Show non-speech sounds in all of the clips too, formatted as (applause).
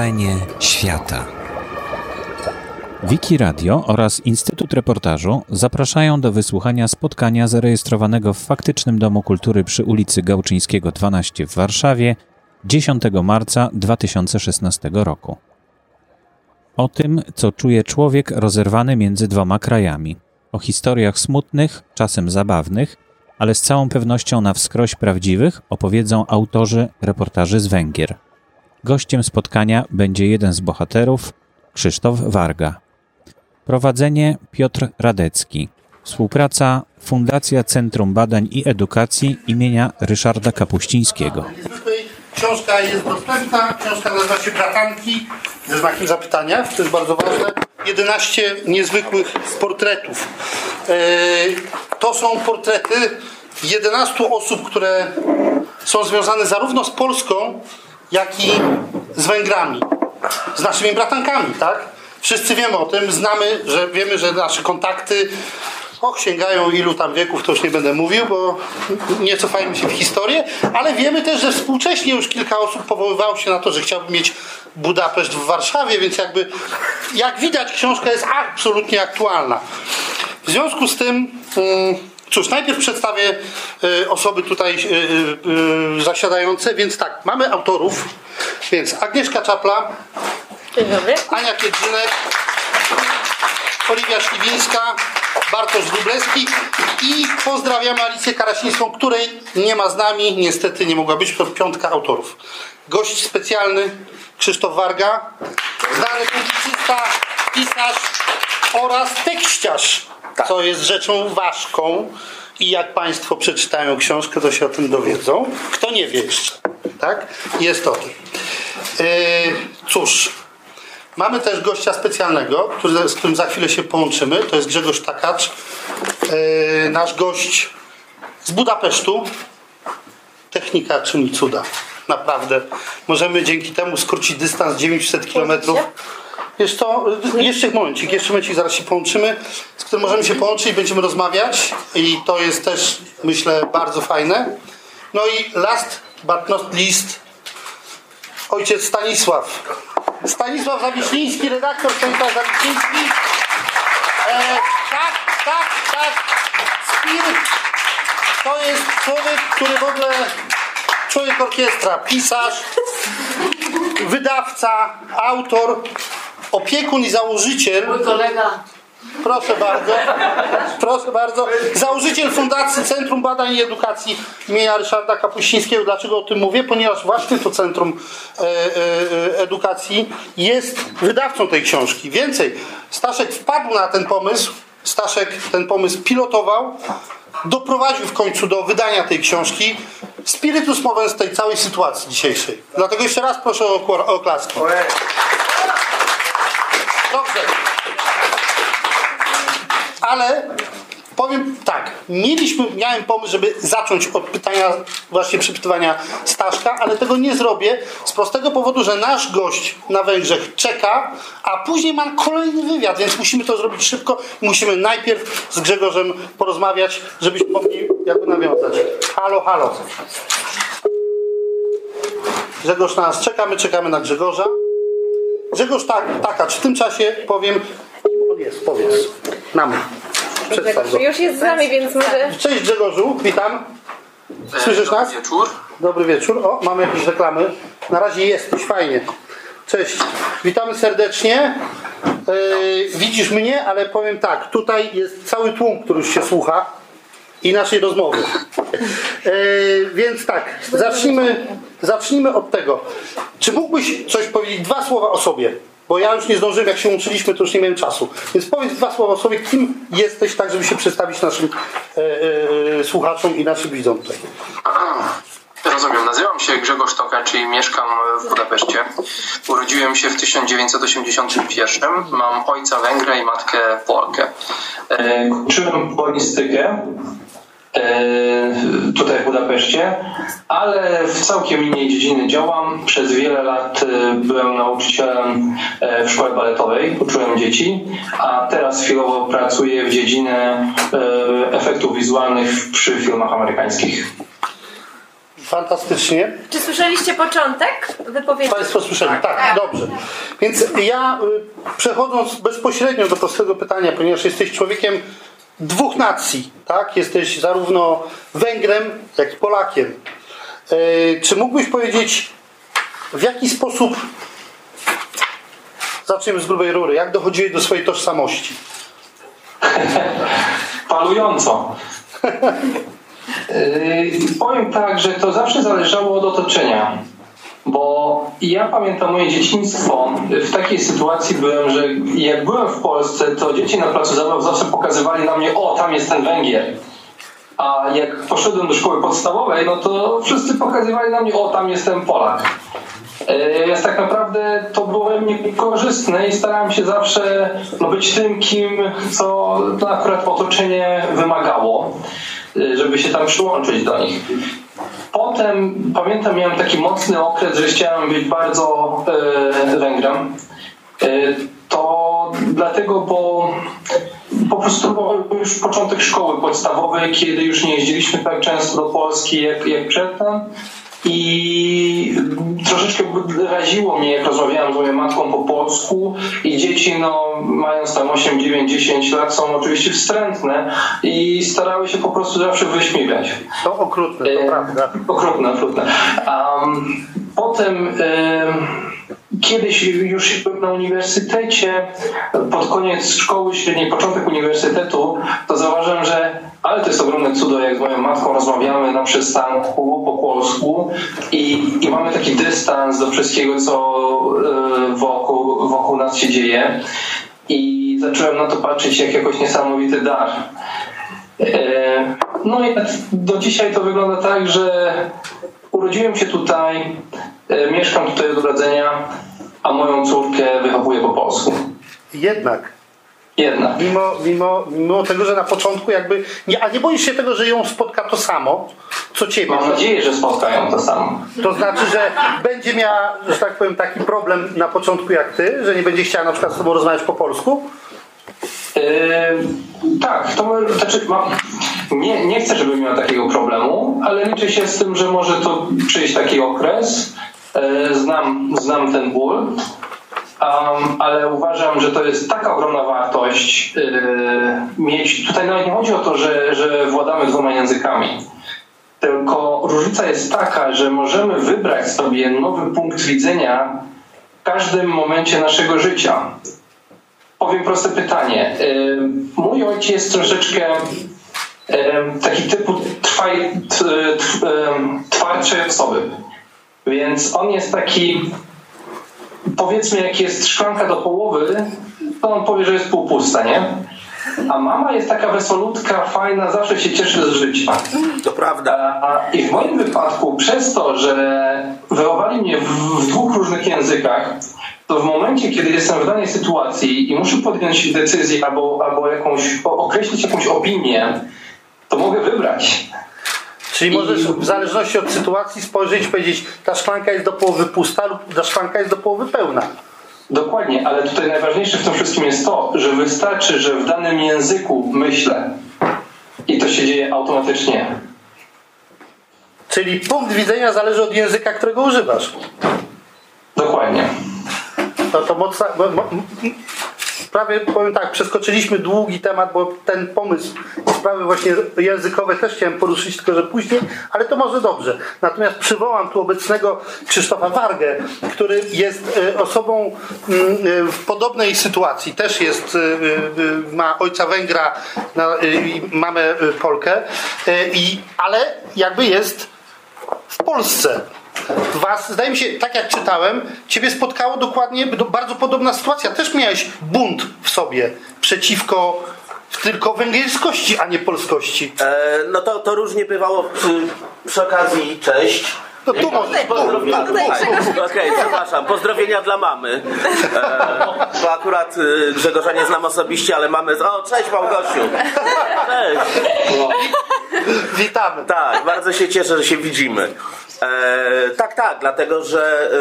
Wrażenie świata. Wiki Radio oraz Instytut Reportażu zapraszają do wysłuchania spotkania zarejestrowanego w faktycznym Domu Kultury przy ulicy Gałczyńskiego 12 w Warszawie 10 marca 2016 roku. O tym, co czuje człowiek rozerwany między dwoma krajami. O historiach smutnych, czasem zabawnych, ale z całą pewnością na wskroś prawdziwych opowiedzą autorzy reportaży z Węgier. Gościem spotkania będzie jeden z bohaterów, Krzysztof Warga. Prowadzenie Piotr Radecki. Współpraca Fundacja Centrum Badań i Edukacji imienia Ryszarda Kapuścińskiego. Książka jest dostępna, książka nazywa się Bratanki ze znakiem zapytania, to jest bardzo ważne. 11 niezwykłych portretów. E, to są portrety 11 osób, które są związane zarówno z Polską, jak i z Węgrami. Z naszymi bratankami, tak? Wszyscy wiemy o tym, znamy, że wiemy, że nasze kontakty och, sięgają ilu tam wieków, to już nie będę mówił, bo nie cofajmy się w historię, ale wiemy też, że współcześnie już kilka osób powoływało się na to, że chciałby mieć Budapeszt w Warszawie, więc jakby, jak widać, książka jest absolutnie aktualna. W związku z tym, mm, cóż, najpierw przedstawię y, osoby tutaj y, y, zasiadające, więc tak, mamy autorów, więc Agnieszka Czapla, Dzień dobry. Ania Kiedrzynek, Oliwia Śliwińska, Bartosz Wróblewski i pozdrawiamy Alicję Karasińską, której nie ma z nami, niestety nie mogła być, to piątka autorów. Gość specjalny Krzysztof Warga, znany publicysta, pisarz oraz tekściarz, co jest rzeczą ważką i jak Państwo przeczytają książkę, to się o tym dowiedzą. Kto nie wie jeszcze, tak? Jest o tym. Yy, cóż, Mamy też gościa specjalnego, który, z którym za chwilę się połączymy. To jest Grzegorz Takacz, yy, nasz gość z Budapesztu. Technika czyni cuda. Naprawdę. Możemy dzięki temu skrócić dystans 900 km. Wiesz co, jeszcze momencik, jeszcze momencik, zaraz się połączymy, z którym możemy się połączyć i będziemy rozmawiać i to jest też, myślę, bardzo fajne. No i last but not least, ojciec Stanisław. Stanisław Zawiśliński, redaktor Stanisław Zawiśliński. E, tak, tak, tak. Spirit to jest człowiek, który w ogóle człowiek orkiestra, pisarz, wydawca, autor, opiekun i założyciel. Mój kolega. Proszę bardzo. Proszę bardzo. Założyciel Fundacji Centrum Badań i Edukacji imienia Ryszarda Kapuścińskiego. Dlaczego o tym mówię? Ponieważ właśnie to Centrum e, e, Edukacji jest wydawcą tej książki. Więcej, Staszek wpadł na ten pomysł, Staszek ten pomysł pilotował, doprowadził w końcu do wydania tej książki. Spiritus movens tej całej sytuacji dzisiejszej. Dlatego jeszcze raz proszę o, o oklaski. Dobrze ale powiem tak, mieliśmy, miałem pomysł, żeby zacząć od pytania, właśnie przypytywania Staszka, ale tego nie zrobię z prostego powodu, że nasz gość na Węgrzech czeka, a później ma kolejny wywiad, więc musimy to zrobić szybko. Musimy najpierw z Grzegorzem porozmawiać, żebyśmy mogli jakby nawiązać. Halo, halo. Grzegorz na nas czeka, my czekamy na Grzegorza. Grzegorz tak, taka, czy w tym czasie powiem, on jest, powiedz nam. Go. Już jest z nami, więc może... Cześć Grzegorzu, witam. Słyszysz nas? Dobry wieczór. Dobry wieczór. O, mamy jakieś reklamy. Na razie jesteś, fajnie. Cześć, witamy serdecznie. Yy, widzisz mnie, ale powiem tak, tutaj jest cały tłum, który już się słucha i naszej rozmowy. Yy, więc tak, zacznijmy, zacznijmy od tego. Czy mógłbyś coś powiedzieć, dwa słowa o sobie? Bo ja już nie zdążyłem, jak się łączyliśmy, to już nie miałem czasu. Więc powiedz dwa słowa o sobie, kim jesteś, tak żeby się przedstawić naszym e, e, słuchaczom i naszym widzom tutaj. Rozumiem. Nazywam się Grzegorz Tokacz i mieszkam w Budapeszcie. Urodziłem się w 1981. Mam ojca Węgrę i matkę Polkę. E, Kończyłem polistykę e, tutaj w Budapeszcie, ale w całkiem innej dziedzinie działam. Przez wiele lat e, byłem nauczycielem e, w szkole baletowej, uczyłem dzieci, a teraz chwilowo pracuję w dziedzinie e, efektów wizualnych przy filmach amerykańskich. Fantastycznie. Czy słyszeliście początek wypowiedzi? Państwo słyszeli, tak, dobrze. Więc ja y, przechodząc bezpośrednio do prostego pytania, ponieważ jesteś człowiekiem dwóch nacji, tak? Jesteś zarówno Węgrem, jak i Polakiem. Y, Czy mógłbyś powiedzieć, w jaki sposób, zacznijmy z grubej rury, jak dochodziłeś do swojej tożsamości? (laughs) palująco. Yy, (laughs) powiem tak, że to zawsze zależało od otoczenia. Bo ja pamiętam moje dzieciństwo. W takiej sytuacji byłem, że jak byłem w Polsce, to dzieci na placu zabaw zawsze pokazywali na mnie, o, tam jest ten Węgier. A jak poszedłem do szkoły podstawowej, no to wszyscy pokazywali na mnie, o, tam jest ten Polak. Yy, Więc tak naprawdę to było mnie korzystne i starałem się zawsze no, być tym, kim, co akurat otoczenie wymagało, yy, żeby się tam przyłączyć do nich. Potem pamiętam, miałem taki mocny okres, że chciałem być bardzo yy, Węgrem. Yy, to dlatego, bo po prostu już początek szkoły podstawowej, kiedy już nie jeździliśmy tak często do Polski jak, jak przedtem. I troszeczkę raziło mnie, jak rozmawiałem z moją matką po polsku i dzieci, no, mając tam 8, 9, 10 lat, są oczywiście wstrętne i starały się po prostu zawsze wyśmiewać. To okrutne, to E, prawda. Okrutne, okrutne. Um, potem em, kiedyś już na uniwersytecie, pod koniec szkoły średniej, początek uniwersytetu, to zauważyłem, że ale to jest ogromne cudo, jak z moją matką rozmawiamy na przystanku po polsku i, i mamy taki dystans do wszystkiego, co e, wokół, wokół nas się dzieje. I zacząłem na to patrzeć jak jakoś niesamowity dar. E, No i do dzisiaj to wygląda tak, że urodziłem się tutaj, mieszkam tutaj od urodzenia, a moją córkę wychowuję po polsku. Jednak. Jedna. Mimo, mimo, mimo tego, że na początku jakby... Nie, a nie boisz się tego, że ją spotka to samo, co ciebie? Mam nadzieję, że spotkają to samo. To znaczy, że będzie miała, że tak powiem, taki problem na początku jak ty, że nie będzie chciała na przykład z tobą rozmawiać po polsku? E, tak, to znaczy, mam, nie, nie chcę, żeby miała takiego problemu, ale liczę się z tym, że może to przyjść taki okres. E, znam, znam ten ból, um, ale uważam, że to jest taka ogromna wartość e, mieć. Tutaj nawet nie chodzi o to, że, że władamy dwoma językami. Tylko różnica jest taka, że możemy wybrać sobie nowy punkt widzenia w każdym momencie naszego życia. Powiem proste pytanie. Ym, Mój ojciec jest troszeczkę taki typu trwaj, twardszej osoby. Więc on jest taki, powiedzmy, jak jest szklanka do połowy, to on powie, że jest półpusta, nie? A mama jest taka wesolutka, fajna, zawsze się cieszy z życia. To prawda. A- I w moim wypadku, przez to, że wychowali mnie w, w dwóch różnych językach, to w momencie, kiedy jestem w danej sytuacji i muszę podjąć decyzję albo, albo jakąś, określić jakąś opinię, to mogę wybrać. Czyli możesz w zależności od sytuacji spojrzeć i powiedzieć, ta szklanka jest do połowy pusta lub ta szklanka jest do połowy pełna. Dokładnie, ale tutaj najważniejsze w tym wszystkim jest to, że wystarczy, że w danym języku myślę i to się dzieje automatycznie. Czyli punkt widzenia zależy od języka, którego używasz. Dokładnie. No to mocna, bo, mo, m- prawie powiem tak, przeskoczyliśmy długi temat, bo ten pomysł sprawy właśnie językowe też chciałem poruszyć, tylko że później, ale to może dobrze. Natomiast przywołam tu obecnego Krzysztofa Wargę, który jest e, osobą mm, e, w podobnej sytuacji. Też jest, e, ma ojca Węgra i mamę Polkę, i, ale jakby jest w Polsce. Was, zdaje mi się, tak jak czytałem, ciebie spotkało dokładnie do- bardzo podobna sytuacja. Też miałeś bunt w sobie przeciwko tylko węgierskości, a nie polskości. E, no to, to różnie bywało przy, przy okazji cześć. No tu Okej, przepraszam. Pozdrowienia dla mamy. E, bo akurat e, Grzegorza nie znam osobiście, ale mamy. O, cześć Małgosiu. Cześć. witamy. Tak, bardzo się cieszę, że się widzimy. E, tak, tak, dlatego że e,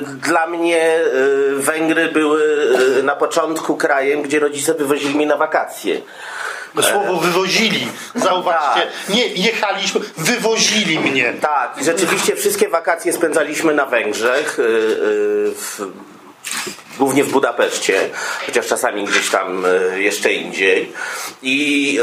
dla mnie e, Węgry były na początku krajem, gdzie rodzice wywozili mnie na wakacje. Słowo wywozili, zauważcie. Nie jechaliśmy, wywozili mnie. Tak, i rzeczywiście wszystkie wakacje spędzaliśmy na Węgrzech. y, y, W, głównie w Budapeszcie, chociaż czasami gdzieś tam y, jeszcze indziej. I,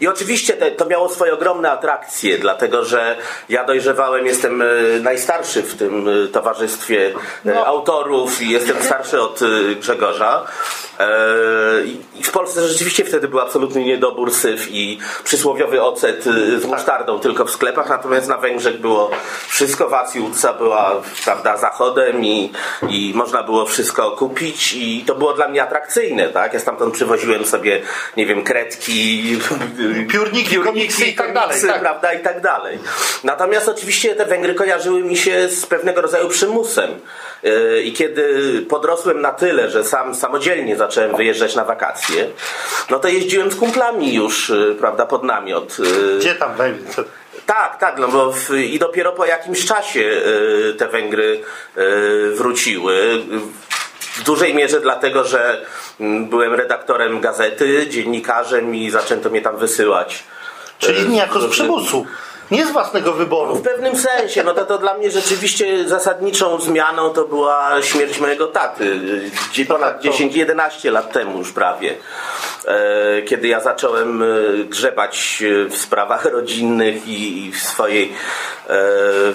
i oczywiście te, to miało swoje ogromne atrakcje, dlatego że ja dojrzewałem, jestem y, najstarszy w tym y, towarzystwie y, autorów i jestem starszy od Grzegorza. E, I w Polsce rzeczywiście wtedy był absolutny niedobór syf i przysłowiowy ocet z musztardą tylko w sklepach, natomiast na Węgrzech było wszystko, Waciuca była prawda, zachodem i, i można było wszystko kupić i to było dla mnie atrakcyjne, tak? Ja stamtąd przywoziłem sobie, nie wiem, kredki, Piórniki, komiksy i tak dalej. komiksy, Tak. prawda, i tak dalej. Natomiast oczywiście te Węgry kojarzyły mi się z pewnego rodzaju przymusem. Yy, I kiedy podrosłem na tyle, że sam samodzielnie zacząłem wyjeżdżać na wakacje, no to jeździłem z kumplami już, yy, prawda, pod namiot. Yy, Gdzie tam? Co- tak, tak, no bo w, i dopiero po jakimś czasie y, te Węgry y, wróciły. W dużej mierze dlatego, że mm, byłem redaktorem gazety, dziennikarzem i zaczęto mnie tam wysyłać. Czyli Y, niejako z przymusu. Nie z własnego wyboru. w pewnym sensie, no to, to dla mnie rzeczywiście zasadniczą zmianą to była śmierć mojego taty. Ponad 10-11 lat temu już prawie. E, Kiedy ja zacząłem e, grzebać e, w sprawach (laughs) rodzinnych i w swojej,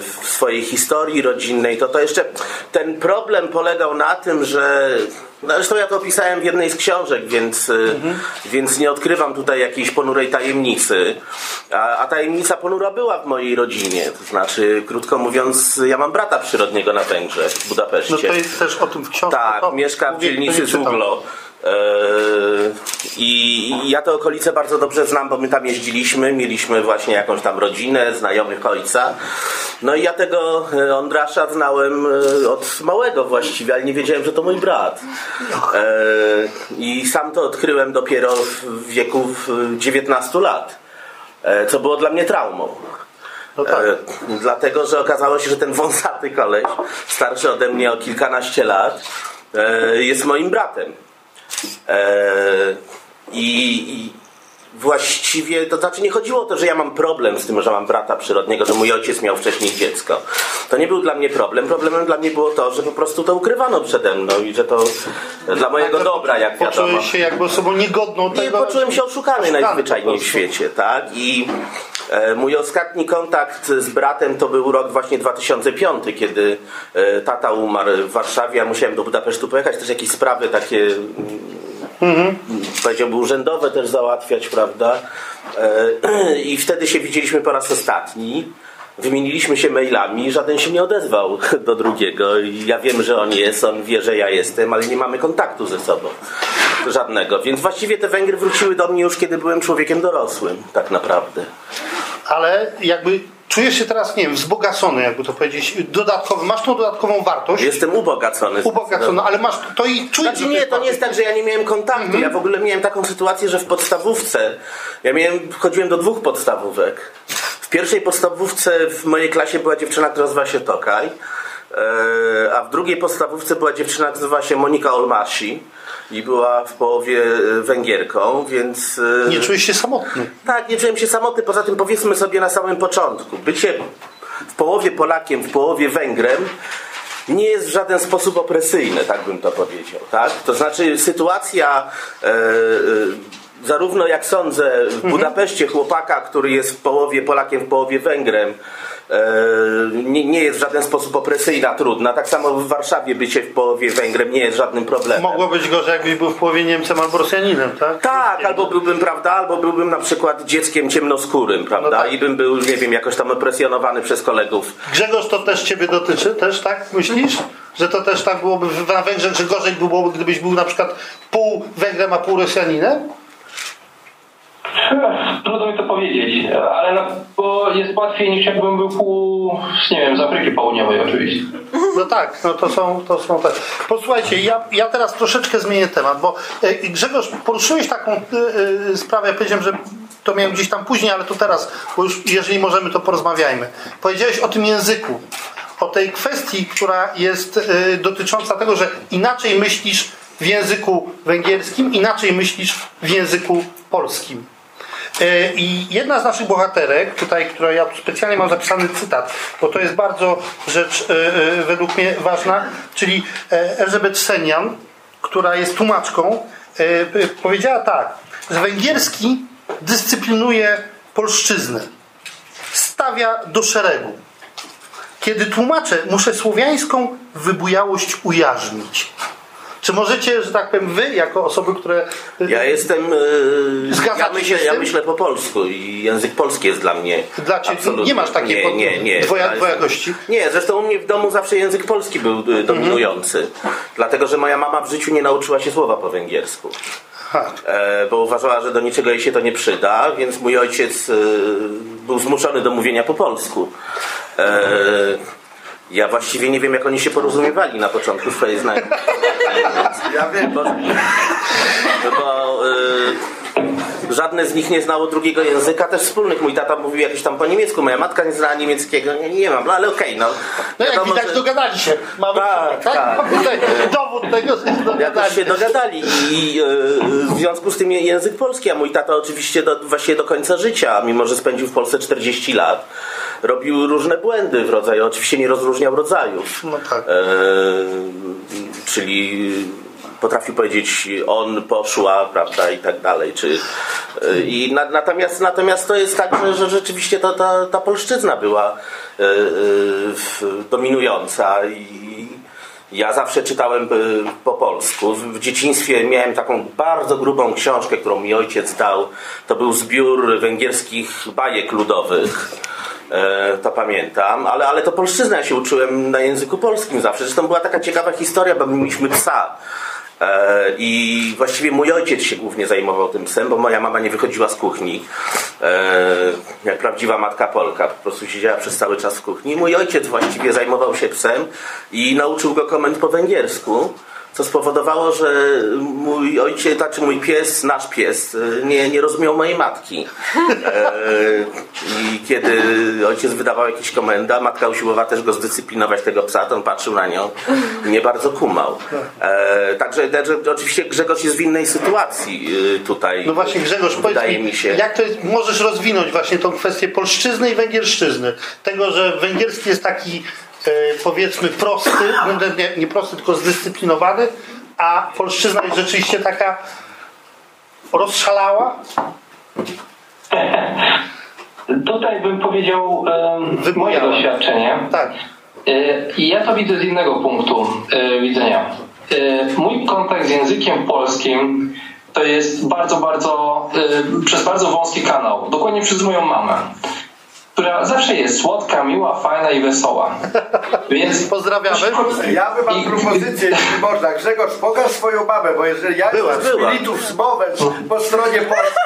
w swojej historii rodzinnej, to to jeszcze ten problem polegał na tym, że no zresztą ja to opisałem w jednej z książek, więc, e, więc nie odkrywam tutaj jakiejś ponurej tajemnicy. A, a tajemnica ponura była w mojej rodzinie. To znaczy, krótko mówiąc, ja mam brata przyrodniego na Węgrzech, w Budapeszcie. No to jest też o tym w książce. Tak, mieszka w dzielnicy. Zuglo. Eee, I ja te okolice bardzo dobrze znam, bo my tam jeździliśmy, mieliśmy właśnie jakąś tam rodzinę, znajomych ojca. No i ja tego e, Ondrasza znałem e, od małego właściwie, ale nie wiedziałem, że to mój brat. Eee, I sam to odkryłem dopiero w wieku w 19 lat, e, co było dla mnie traumą. No tak. E, dlatego, że okazało się, że ten wąsaty koleś, starszy ode mnie o kilkanaście lat, e, jest moim bratem. E, I, I właściwie, to znaczy nie chodziło o to, że ja mam problem z tym, że mam brata przyrodniego, że mój ojciec miał wcześniej dziecko. To nie był dla mnie problem. Problemem dla mnie było to, że po prostu to ukrywano przede mną i że to dla mojego dobra, jak wiadomo. Poczułeś się jakby osobą niegodną Nie, tego. poczułem się oszukany Oszukany najzwyczajniej w świecie, tak? I e, mój ostatni kontakt z bratem to był rok właśnie 2005, kiedy e, tata umarł w Warszawie, ja musiałem do Budapesztu pojechać, też jakieś sprawy takie mm, powiedziałbym urzędowe też załatwiać, prawda? E, (clears throat) I wtedy się widzieliśmy po raz ostatni. Wymieniliśmy się mailami, żaden się nie odezwał (laughs) do drugiego. Ja wiem, że on jest, on wie, że ja jestem, ale nie mamy kontaktu ze sobą. Żadnego. Więc właściwie te Węgry wróciły do mnie już, kiedy byłem człowiekiem dorosłym, tak naprawdę. Ale jakby czujesz się teraz, nie wiem, wzbogacony, jakby to powiedzieć, dodatkowy, masz tą dodatkową wartość, Jestem ubogacony. ubogacony, ale masz to i czujesz, Znaczy nie, to nie jest tak, że ja nie miałem kontaktu. Ja w ogóle miałem taką sytuację, że w podstawówce, ja miałem, chodziłem do dwóch podstawówek. W pierwszej podstawówce w mojej klasie była dziewczyna, która nazywa się Tokaj, a w drugiej podstawówce była dziewczyna, która nazywa się Monika Olmasi i była w połowie e, Węgierką, więc... e, nie czujesz się samotny. tak, nie czułem się samotny. Poza tym powiedzmy sobie na samym początku. Bycie w połowie Polakiem, w połowie Węgrem nie jest w żaden sposób opresyjne, tak bym to powiedział. Tak? To znaczy sytuacja e, e, zarówno jak sądzę w Budapeszcie chłopaka, który jest w połowie Polakiem, w połowie Węgrem e, nie, nie jest w żaden sposób opresyjna, trudna. Tak samo w Warszawie bycie w połowie Węgrem nie jest żadnym problemem. Mogło być gorzej, jakbyś był w połowie Niemcem albo Rosjaninem, tak? Tak, albo byłbym, prawda, albo byłbym na przykład dzieckiem ciemnoskórym, prawda, No tak. i bym był, nie wiem, jakoś tam opresjonowany przez kolegów. Grzegorz, to też ciebie dotyczy, też tak myślisz? Że to też tak byłoby na Węgrzech, że gorzej by było, gdybyś był na przykład pół Węgrem, a pół Rosjaninem? (laughs) Trudno mi to powiedzieć, ale na, bo jest łatwiej niż jakbym był pół, nie wiem, z Afryki Południowej oczywiście. No tak, no to są, to są te. Posłuchajcie, ja, ja teraz troszeczkę zmienię temat, bo e, Grzegorz, poruszyłeś taką e, e, sprawę, ja powiedziałem, że to miałem gdzieś tam później, ale to teraz, bo już jeżeli możemy, to porozmawiajmy. Powiedziałeś o tym języku, o tej kwestii, która jest dotycząca tego, że inaczej myślisz w języku węgierskim, inaczej myślisz w języku polskim. E, I jedna z naszych bohaterek, tutaj, która ja tu specjalnie mam zapisany cytat, bo to jest bardzo rzecz e, e, według mnie ważna, czyli Elżebet Senian, która jest tłumaczką, powiedziała tak, że węgierski dyscyplinuje polszczyznę, stawia do szeregu. Kiedy tłumaczę, muszę słowiańską wybujałość ujarzmić. Czy możecie, że tak powiem, wy, jako osoby, które. Ja jestem. e, Zgadzacie ja myślę, ja myślę po polsku i język polski jest dla mnie. Dla ciebie absolutnie- nie masz takiej nie, pod- nie, nie. dwoja- Ja dwojakości? Nie, zresztą u mnie w domu zawsze język polski był e, dominujący. Dlatego, że moja mama w życiu nie nauczyła się słowa po węgiersku. E, bo uważała, że do niczego jej się to nie przyda, więc mój ojciec e, był zmuszony do mówienia po polsku. E, ja właściwie nie wiem, jak oni się porozumiewali na początku swojej znajomości. Ja wiem, Bo, bo e, żadne z nich nie znało drugiego języka, też wspólnych. Mój tata mówił jakieś tam po niemiecku, moja matka nie znała niemieckiego, nie, nie mam, no ale okej, no. No jak widać, że- dogadali się. Mamy Tak, tak? tak. Mamy tutaj dowód tego, że się dogadali. się dogadali i e, w związku z tym język polski, a mój tata oczywiście do, właściwie do końca życia, mimo że spędził w Polsce 40 lat, robił różne błędy w rodzaju, oczywiście nie rozróżniał rodzajów. No tak. E, czyli potrafił powiedzieć on, poszła, prawda, i tak dalej. Czy, e, i na, natomiast, natomiast to jest tak, że, że rzeczywiście ta, ta, ta polszczyzna była e, w- dominująca i ja zawsze czytałem po polsku. W w dzieciństwie miałem taką bardzo grubą książkę, którą mi ojciec dał. To był zbiór węgierskich bajek ludowych. E, to pamiętam, ale, ale to polszczyzna ja się uczyłem na języku polskim zawsze. Zresztą była taka ciekawa historia, bo mieliśmy psa. E, I właściwie mój ojciec się głównie zajmował tym psem, bo moja mama nie wychodziła z kuchni. E, jak prawdziwa matka Polka. Po prostu siedziała przez cały czas w kuchni. Mój ojciec właściwie zajmował się psem i nauczył go komend po węgiersku. Co spowodowało, że mój ojciec, znaczy mój pies, nasz pies, e, nie, nie rozumiał mojej matki. E, I kiedy ojciec wydawał jakieś komendy, a matka usiłowała też go zdyscyplinować tego psa, to on patrzył na nią i nie bardzo kumał. E, także, oczywiście Grzegorz jest w innej sytuacji tutaj. No właśnie Grzegorz, wydaje mi, się. jak to jest, możesz rozwinąć właśnie tą kwestię polszczyzny i węgierszczyzny? Tego, że węgierski jest taki powiedzmy prosty, nie, nie prosty, tylko zdyscyplinowany, a polszczyzna jest rzeczywiście taka rozszalała? Tutaj bym powiedział e, moje doświadczenie. Tak. E, ja to widzę z innego punktu e, widzenia. E, Mój kontakt z językiem polskim to jest bardzo, bardzo, e, przez bardzo wąski kanał. Dokładnie przez moją mamę, która zawsze jest słodka, miła, fajna i wesoła. (laughs) Więc Pozdrawiamy. Ja bym mam I- propozycję, (laughs) jeśli można. Grzegorz, pokaż swoją mamę, bo jeżeli ja Była, jestem z była. Z po stronie polskiej,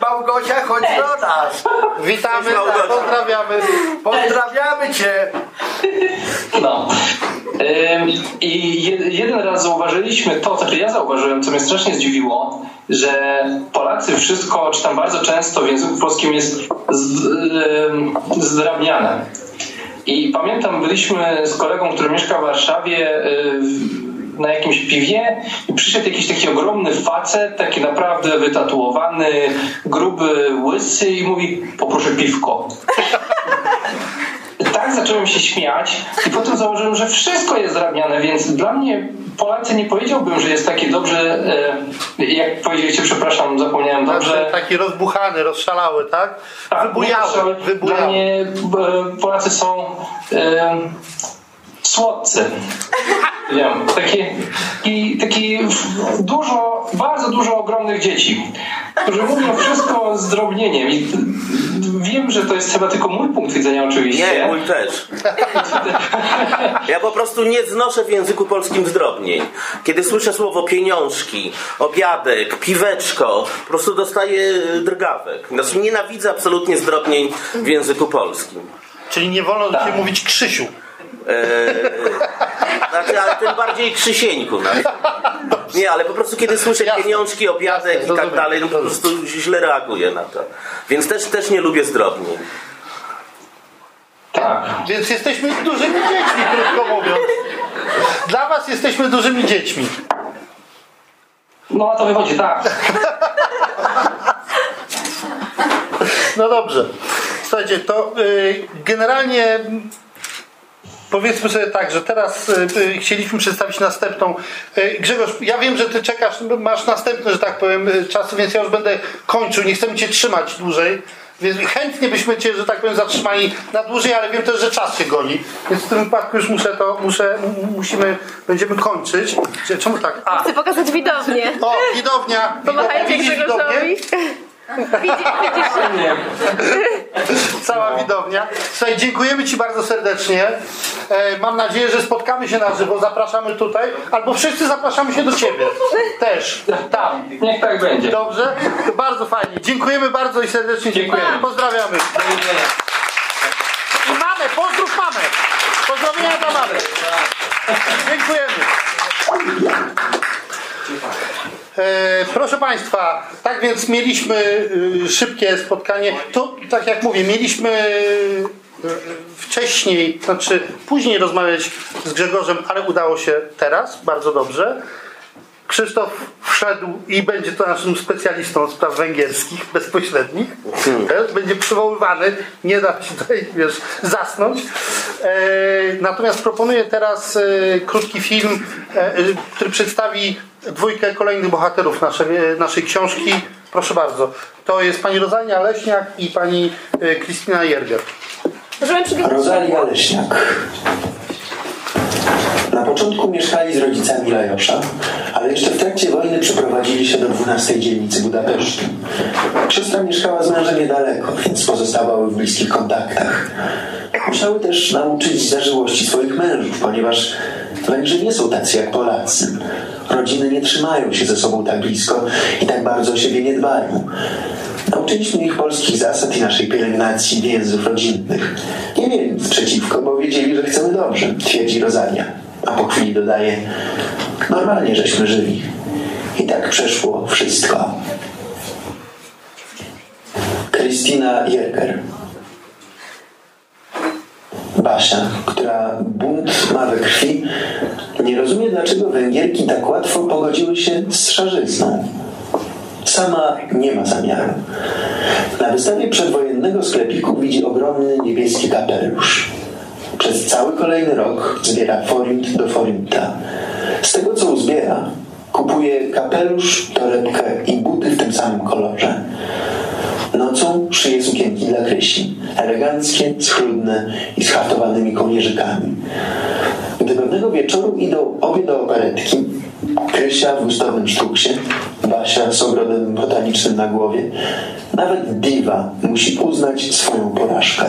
to Małgosia, chodź do nas. Witamy, Małgosia. pozdrawiamy. Pozdrawiamy Cię. No. I je- jeden raz zauważyliśmy to, co znaczy ja zauważyłem, co mnie strasznie zdziwiło, że Polacy wszystko, czy tam bardzo często w języku polskim jest zdrabniane. I pamiętam, byliśmy z kolegą, który mieszka w Warszawie y, na jakimś piwie i przyszedł jakiś taki ogromny facet, taki naprawdę wytatuowany, gruby, łysy i mówi poproszę piwko. Tak zacząłem się śmiać i potem założyłem, że wszystko jest zdrabniane, więc dla mnie Polacy nie powiedziałbym, że jest takie dobrze, e, jak powiedzieliście, przepraszam, zapomniałem dobrze. Taki rozbuchany, rozszalały, tak? Tak, Wybujały, Dla wybujały. mnie e, Polacy są e, słodcy. Nie wiem, takie, taki, taki dużo, bardzo dużo ogromnych dzieci, którzy mówią wszystko z drobnieniem. I wiem, że to jest chyba tylko mój punkt widzenia oczywiście. Nie, mój też. Ja po prostu nie znoszę w języku polskim zdrobnień. Kiedy słyszę słowo pieniążki, obiadek, piweczko, po prostu dostaję drgawek. Znaczy nienawidzę absolutnie zdrobnień w języku polskim. Czyli nie wolno Tak. mówić Krzysiu. Znaczy, ale tym bardziej Krzysieńku. No. Nie, ale po prostu kiedy słyszę Jasne. pieniążki, obiadek Jasne, i tak dalej, no po prostu źle reaguję na to. Więc też, też nie lubię zdrobnień. Tak. Więc jesteśmy dużymi dziećmi, krótko mówiąc. Dla was jesteśmy dużymi dziećmi. No a to wychodzi tak. No dobrze. Słuchajcie, to y, generalnie powiedzmy sobie tak, że teraz y, y, chcieliśmy przedstawić następną. Y, Grzegorz, ja wiem, że ty czekasz, masz następny, że tak powiem, y, czas, więc ja już będę kończył. Nie chcemy cię trzymać dłużej. Więc chętnie byśmy cię, że tak powiem, zatrzymali na dłużej, ale wiem też, że czas się goni. Więc w tym wypadku już muszę to, muszę, musimy, będziemy kończyć. Czemu tak? A, Chcę pokazać widownię. o, widownia. Pomachajcie Widzisz widownię? Grzegorzowi. Widzi, widzisz? Nie. Cała widownia. Słuchaj, dziękujemy Ci bardzo serdecznie. E, mam nadzieję, że spotkamy się na żywo. Zapraszamy tutaj. Albo wszyscy zapraszamy się do Ciebie. Też. Tam. Niech tak będzie. Dobrze? Bardzo fajnie. Dziękujemy bardzo i serdecznie dziękujemy. Dziękuję. Pozdrawiamy. I mamę, pozdrów mamę. Pozdrowienia dla mamy. Dziękujemy. E, proszę Państwa, tak więc mieliśmy y, szybkie spotkanie. To, tak jak mówię, mieliśmy y, wcześniej, znaczy później rozmawiać z Grzegorzem, ale udało się teraz, bardzo dobrze. Krzysztof wszedł i będzie to naszym specjalistą spraw węgierskich bezpośrednich. Też Będzie przywoływany, nie da się tutaj, wiesz, zasnąć. E, natomiast proponuję teraz e, krótki film, e, e, który przedstawi dwójkę kolejnych bohaterów naszej, naszej książki. Proszę bardzo. To jest pani Rozalia Leśniak i pani e, Krystyna Jerger. Możemy przygotować. Rosalia Leśniak. Na początku mieszkali z rodzicami Lajosza, ale jeszcze w trakcie wojny przeprowadzili się do 12 dzielnicy Budapesztu. Siostra mieszkała z mężem niedaleko, więc pozostawały w bliskich kontaktach. Musiały też nauczyć zażyłości swoich mężów, ponieważ Węgrzy nie są tacy jak Polacy. Rodziny nie trzymają się ze sobą tak blisko i tak bardzo o siebie nie dbają. Nauczyliśmy ich polskich zasad i naszej pielęgnacji więzów rodzinnych. Nie nic przeciwko, bo wiedzieli, że chcemy dobrze, twierdzi Rosalia. A po chwili dodaje, normalnie żeśmy żyli. I tak przeszło wszystko. Krystyna Jerker. Basia, która bunt ma we krwi, dlaczego Węgierki tak łatwo pogodziły się z szarzyzną. Sama nie ma zamiaru. Na wystawie przedwojennego sklepiku widzi ogromny niebieski kapelusz. Przez cały kolejny rok zbiera forint do forinta. Z tego, co uzbiera, kupuje kapelusz, torebkę i buty w tym samym kolorze. Nocą szyje sukienki dla Krysi. Eleganckie, schludne i z haftowanymi kołnierzykami. Gdy pewnego wieczoru idą obie do operetki, Krysia w gustownym sztuksie, Basia z ogrodem botanicznym na głowie, nawet diwa musi uznać swoją porażkę.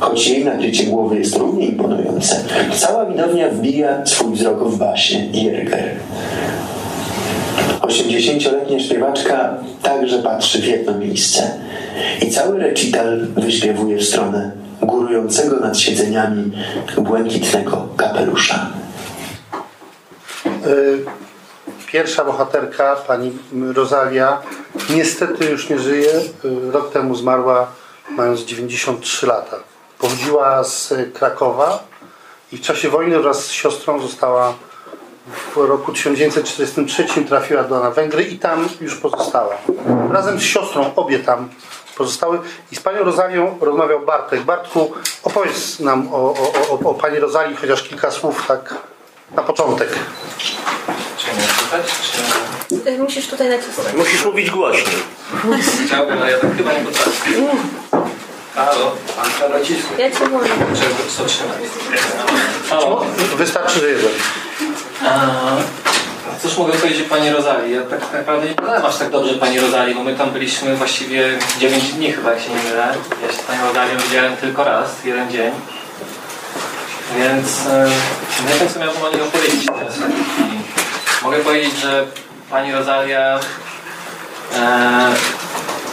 Choć jej nakrycie głowy jest równie imponujące, cała widownia wbija swój wzrok w Basie Jerger. 80-letnia śpiewaczka także patrzy w jedno miejsce i cały recital wyśpiewuje w stronę górującego nad siedzeniami błękitnego kapelusza. Y, Pierwsza bohaterka, pani Rosalia, niestety już nie żyje. Y, Rok temu zmarła, mając 93 lata. Pochodziła z Krakowa i w czasie wojny wraz z siostrą została w roku 1943 trafiła do na Węgry i tam już pozostała. Razem z siostrą obie tam pozostały i z panią Rozalią rozmawiał Bartek. Bartku, opowiedz nam o, o, o, o pani Rozali chociaż kilka słów tak na początek. Czy mnie słychać? Czy... Musisz tutaj nacisnąć. Musisz mówić głośniej. Chciałbym, ale ja tak chyba nie potrafię. Halo? Ja cię mówię. Czego, co trzymać? Halo? Wystarczy, że jeden. Cóż mogę powiedzieć o Pani Rozali? Ja tak naprawdę nie poznałem aż tak dobrze Pani Rozali, bo my tam byliśmy właściwie 9 dni chyba, jak się nie mylę. Ja się z Panią Rozalią widziałem tylko raz, jeden dzień. Więc e, nie wiem, co miałbym o niej opowiedzieć teraz. Mogę powiedzieć, że Pani Rosalia, e,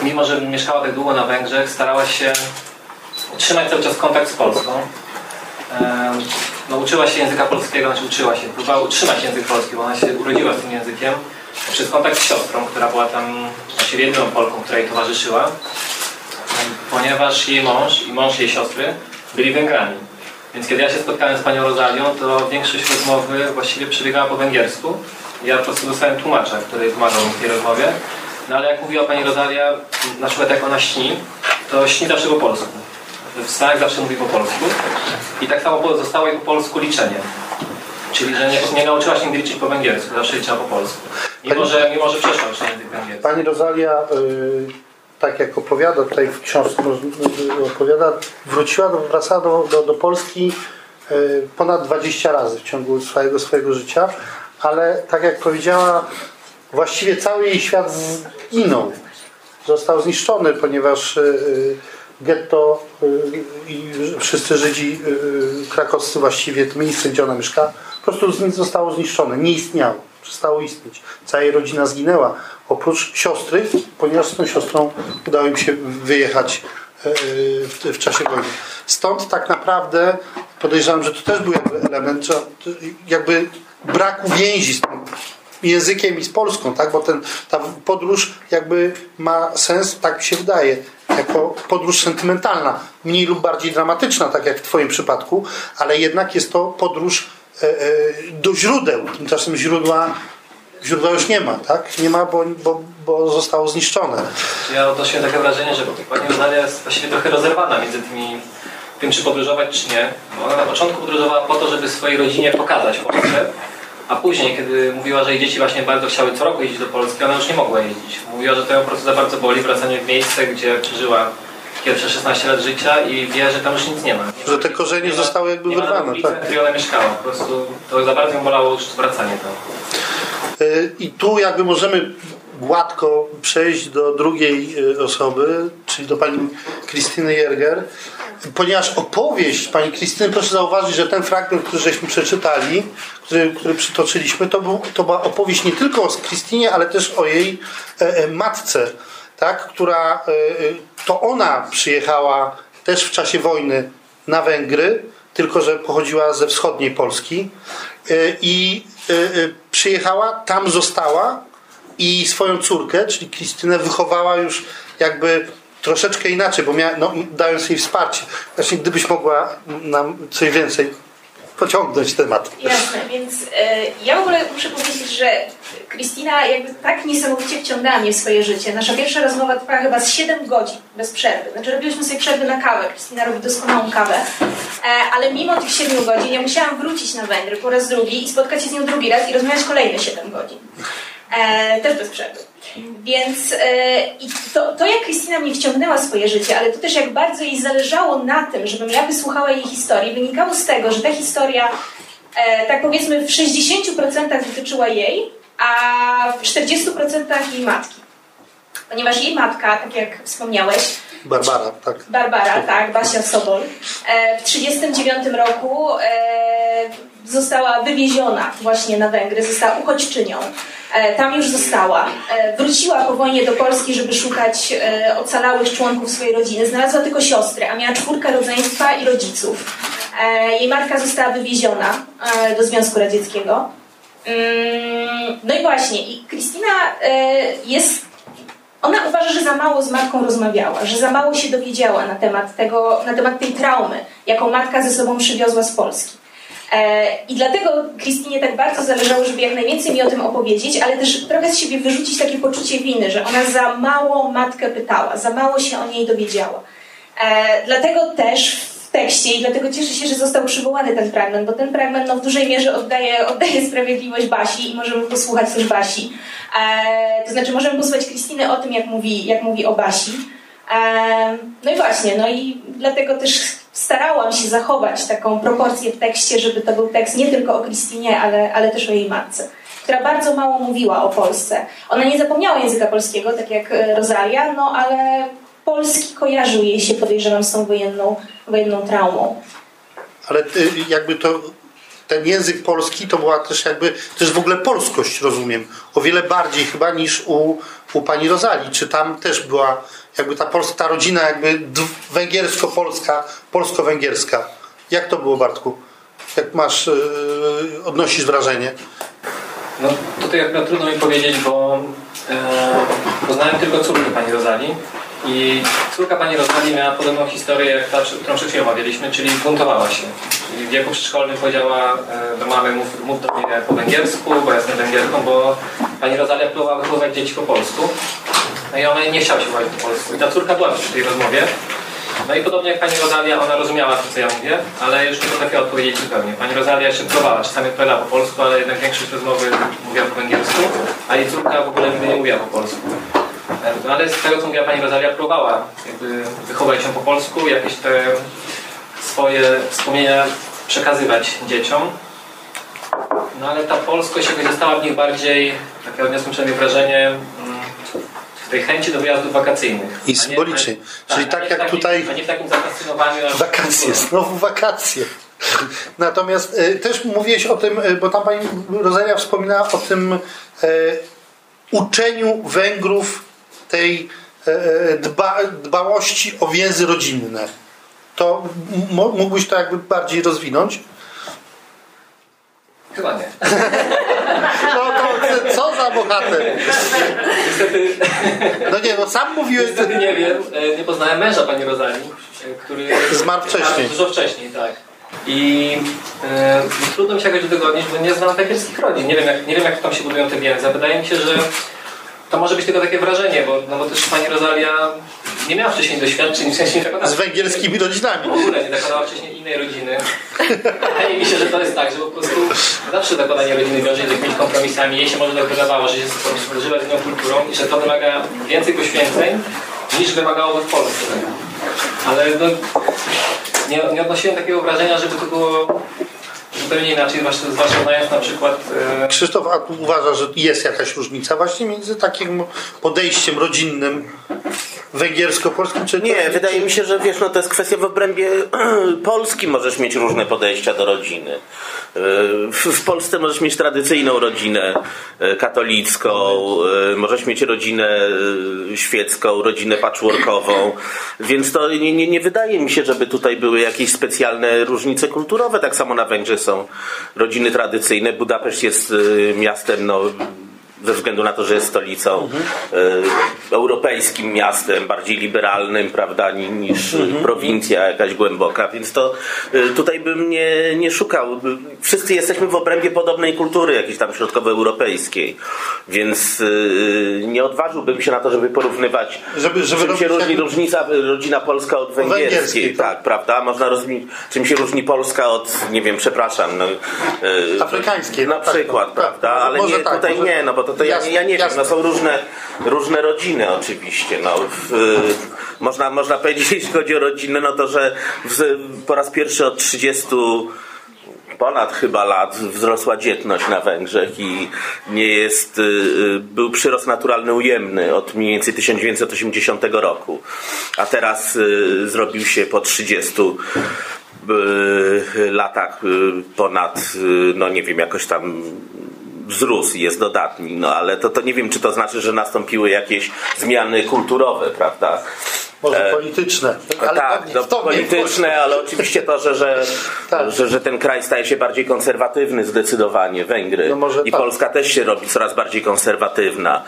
mimo że mieszkała tak długo na Węgrzech, starała się utrzymać cały czas kontakt z Polską. No, uczyła się języka polskiego, znaczy uczyła się, próbowała utrzymać język polski, bo ona się urodziła z tym językiem przez kontakt z siostrą, która była tam właściwie jedyną Polką, która jej towarzyszyła, ponieważ jej mąż i mąż jej siostry byli Węgrami. Więc kiedy ja się spotkałem z panią Rozalią, to większość rozmowy właściwie przebiegała po węgiersku. Ja po prostu dostałem tłumacza, który pomagał mi w tej rozmowie. No ale jak mówiła pani Rosalia, na przykład jak ona śni, to śni zawsze po polsku. W Stanach zawsze mówi po polsku. I tak samo zostało jej po polsku liczenie. Czyli, że nie, nie nauczyła się nigdy liczyć po węgiersku, zawsze liczyła po polsku. Mimo, że, mimo, że przeszła już na język węgierski. Pani Rosalia, y, tak jak opowiada tutaj w książce, y, opowiada, wróciła, do, wracała do, do, do Polski y, ponad 20 razy w ciągu swojego, swojego życia, ale tak jak powiedziała, właściwie cały jej świat zginął. Został zniszczony, ponieważ y, getto y, i wszyscy Żydzi y, krakowscy właściwie, to miejsce, gdzie ona mieszka, po prostu zostało zniszczone, nie istniało, przestało istnieć. Cała jej rodzina zginęła, oprócz siostry, ponieważ z tą siostrą udało im się wyjechać y, w, czasie wojny. Stąd tak naprawdę podejrzewam, że to też był element, jakby braku więzi z tym językiem i z Polską, tak? bo ten, ta podróż jakby ma sens, tak mi się wydaje, jako podróż sentymentalna, mniej lub bardziej dramatyczna, tak jak w Twoim przypadku, ale jednak jest to podróż e, e, do źródeł. Tymczasem źródła, źródła już nie ma, tak? Nie ma, bo, bo, bo zostało zniszczone. Ja odnosiłem takie wrażenie, że pani Rosalia jest właściwie trochę rozerwana między tymi, tym, czy podróżować, czy nie. Bo ona na początku podróżowała po to, żeby swojej rodzinie pokazać Polskę, a później, kiedy mówiła, że jej dzieci właśnie bardzo chciały co roku jeździć do Polski, ona już nie mogła jeździć. Mówiła, że to ją po prostu za bardzo boli wracanie w miejsce, gdzie przeżyła pierwsze 16 lat życia i wie, że tam już nic nie ma. Nie Że te korzenie ma- zostały jakby wyrwane, tak. w której ona mieszkała. Po prostu to za bardzo ją bolało już wracanie tam. Y, I tu jakby możemy gładko przejść do drugiej y, osoby, czyli do pani Krystyny Jerger, ponieważ opowieść pani Krystyny, proszę zauważyć, że ten fragment, który żeśmy przeczytali, który, który przytoczyliśmy, to, był, to była opowieść nie tylko o Krystynie, ale też o jej e, e, matce, tak, która e, e, to ona przyjechała też w czasie wojny na Węgry, tylko że pochodziła ze wschodniej Polski e, i e, przyjechała, tam została i swoją córkę, czyli Krystynę, wychowała już jakby troszeczkę inaczej, bo miała, no, dając jej wsparcie. Właśnie gdybyś mogła nam coś więcej pociągnąć temat. Jasne, więc e, ja w ogóle muszę powiedzieć, że Kristina jakby tak niesamowicie wciągnęła mnie w swoje życie. Nasza pierwsza rozmowa trwała chyba z 7 godzin bez przerwy. Znaczy robiłyśmy sobie przerwy na kawę. Kristina robi doskonałą kawę. E, ale mimo tych 7 godzin ja musiałam wrócić na Węgry po raz drugi i spotkać się z nią drugi raz i rozmawiać kolejne 7 godzin. E, też bez przerwy. Więc e, i to, to, jak Krystyna mnie wciągnęła w swoje życie, ale to też jak bardzo jej zależało na tym, żebym ja wysłuchała jej historii, wynikało z tego, że ta historia, e, tak powiedzmy, w 60% dotyczyła jej, a w 40% jej matki. Ponieważ jej matka, tak jak wspomniałeś, Barbara, tak. Barbara, tak, Basia Sobol. E, w 1939 roku e, została wywieziona właśnie na Węgry, została uchodźczynią. E, tam już została. E, wróciła po wojnie do Polski, żeby szukać e, ocalałych członków swojej rodziny. Znalazła tylko siostrę, a miała czwórkę rodzeństwa i rodziców. Jej matka została wywieziona do Związku Radzieckiego. Mm, No i właśnie, i Krystyna jest ona uważa, że za mało z matką rozmawiała, że za mało się dowiedziała na temat, tego, na temat tej traumy, jaką matka ze sobą przywiozła z Polski. E, I dlatego Krystynie tak bardzo zależało, żeby jak najwięcej mi o tym opowiedzieć, ale też trochę z siebie wyrzucić takie poczucie winy, że ona za mało matkę pytała, za mało się o niej dowiedziała. E, dlatego też w tekście i dlatego cieszę się, że został przywołany ten fragment, bo ten fragment no, w dużej mierze oddaje, oddaje sprawiedliwość Basi i możemy posłuchać też Basi. E, to znaczy możemy posłuchać Krystyny o tym, jak mówi, jak mówi o Basi. No i właśnie, no i dlatego też starałam się zachować taką proporcję w tekście, żeby to był tekst nie tylko o Krystynie, ale, ale też o jej matce, która bardzo mało mówiła o Polsce. Ona nie zapomniała języka polskiego, tak jak e, Rosalia, no ale polski kojarzył jej się, podejrzewam, z tą wojenną, wojenną traumą. Ale ty, jakby to ten język polski to była też jakby, to jest w ogóle polskość, rozumiem. O wiele bardziej chyba niż u, u pani Rozali. Czy tam też była jakby ta, polska, ta rodzina jakby węgiersko-polska, polsko-węgierska. Jak to było, Bartku? Jak masz, yy, odnosisz wrażenie? No tutaj akurat trudno mi powiedzieć, bo e, poznałem tylko córkę pani Rozali i córka pani Rozali miała podobną historię jak ta, którą przed chwilą omawialiśmy, czyli buntowała się. w wieku przedszkolnym powiedziała e, do mamy, mów, mów do mnie po węgiersku, bo ja jestem Węgierką, bo pani Rosalia próbowała wychowywać dzieci po polsku. No i ona nie chciała się wychować po polsku. I ta córka była przy tej rozmowie. No i podobnie jak pani Rosalia, ona rozumiała to, co ja mówię, ale już nie potrafiła odpowiedzieć zupełnie. Pani Rosalia jeszcze próbowała, czasami odpowiadała po polsku, ale jednak większość rozmowy mówiła po węgiersku, a jej córka w ogóle nie mówiła po polsku. No ale z tego, co mówiła pani Rosalia, próbowała jakby wychować się po polsku, jakieś te swoje wspomnienia przekazywać dzieciom. No ale ta polskość jakoś została w nich bardziej, takie odniosłem przynajmniej wrażenie, chęci do wyjazdów wakacyjnych. I symbolicznie. Czyli tak w jak takim- tutaj- A nie w takim zafascynowaniu. Wakacje, znowu wakacje. Natomiast e, też mówiłeś o tym, e, bo tam pani Rosalia wspominała o tym e, uczeniu Węgrów tej dba, dbałości o więzy rodzinne. To mógłbyś to jakby bardziej rozwinąć? Chyba nie. (laughs) No to co za bohater? Niestety, No nie, no sam mówiłeś... niestety nie wiem. E, Nie poznałem męża pani Rozali, e, który... Zmarł wcześniej. Dużo wcześniej, tak. I e, trudno mi się jakoś udogodnić, bo nie znam węgierskich rodzin. Nie wiem, jak, nie wiem, jak tam się budują te więzy. Wydaje mi się, że to może być tylko takie wrażenie, bo, no bo też pani Rosalia nie miała wcześniej doświadczeń, w sensie nie zakładała Z węgierskimi rodzinami. w ogóle nie zakładała wcześniej innej rodziny. Wydaje mi się, że to jest tak, że po prostu zawsze zakładanie rodziny wiąże się z jakimiś kompromisami. Jej się może wydawało, że jest po prostu żyła z inną kulturą i że to wymaga więcej poświęceń niż wymagałoby w Polsce. Ale no, nie, nie odnosiłem takiego wrażenia, żeby to było zupełnie inaczej, zwłaszcza, znając na przykład e, Krzysztof, a tu uważa, że jest jakaś różnica właśnie między takim podejściem rodzinnym węgiersko-polskim? Czy to- Nie, wydaje mi się, że wiesz, no to jest kwestia w obrębie (clears throat) Polski możesz mieć różne podejścia do rodziny. W, Polsce możesz mieć tradycyjną rodzinę e, katolicką, e, możesz mieć rodzinę e, świecką, rodzinę patchworkową, więc to nie, nie, nie wydaje mi się, żeby tutaj były jakieś specjalne różnice kulturowe. Tak samo na Węgrzech są rodziny tradycyjne. Budapeszt jest miastem, no ze względu na to, że jest stolicą e, europejskim miastem, bardziej liberalnym, prawda, ni- niż e, prowincja jakaś głęboka, więc to e, tutaj bym nie, nie szukał. Wszyscy jesteśmy w obrębie podobnej kultury, jakiejś tam środkowoeuropejskiej, więc e, nie odważyłbym się na to, żeby porównywać, Żeby- żeby czym się różni jak- różnica rodzina polska od węgierskiej, węgierskiej, tak. tak, prawda? Można rozróżnić, czym się różni Polska od, nie wiem, przepraszam, no, Afrykańskiej, na no tak, przykład, no, tak, prawda? no, Ale nie, tak, tutaj nie, no bo to, to ja, Jasne, ja nie wiem, jasne. no są różne, różne rodziny oczywiście. No, w, można, można powiedzieć, (laughs) jeśli chodzi o rodzinę, no to, że w, po raz pierwszy od 30 ponad chyba lat wzrosła dzietność na Węgrzech i nie jest, y, y, był przyrost naturalny ujemny od mniej więcej 1980 roku, a teraz y, zrobił się po 30 y, latach y, ponad, y, no nie wiem, jakoś tam wzrósł jest dodatni, no ale to, to nie wiem, czy to znaczy, że nastąpiły jakieś zmiany kulturowe, prawda? Może E, polityczne. Ale tak, no, to nie polityczne, ale oczywiście to, że, że, (laughs) Tak. że, że ten kraj staje się bardziej konserwatywny zdecydowanie, Węgry. No I tak. Polska też się robi coraz bardziej konserwatywna,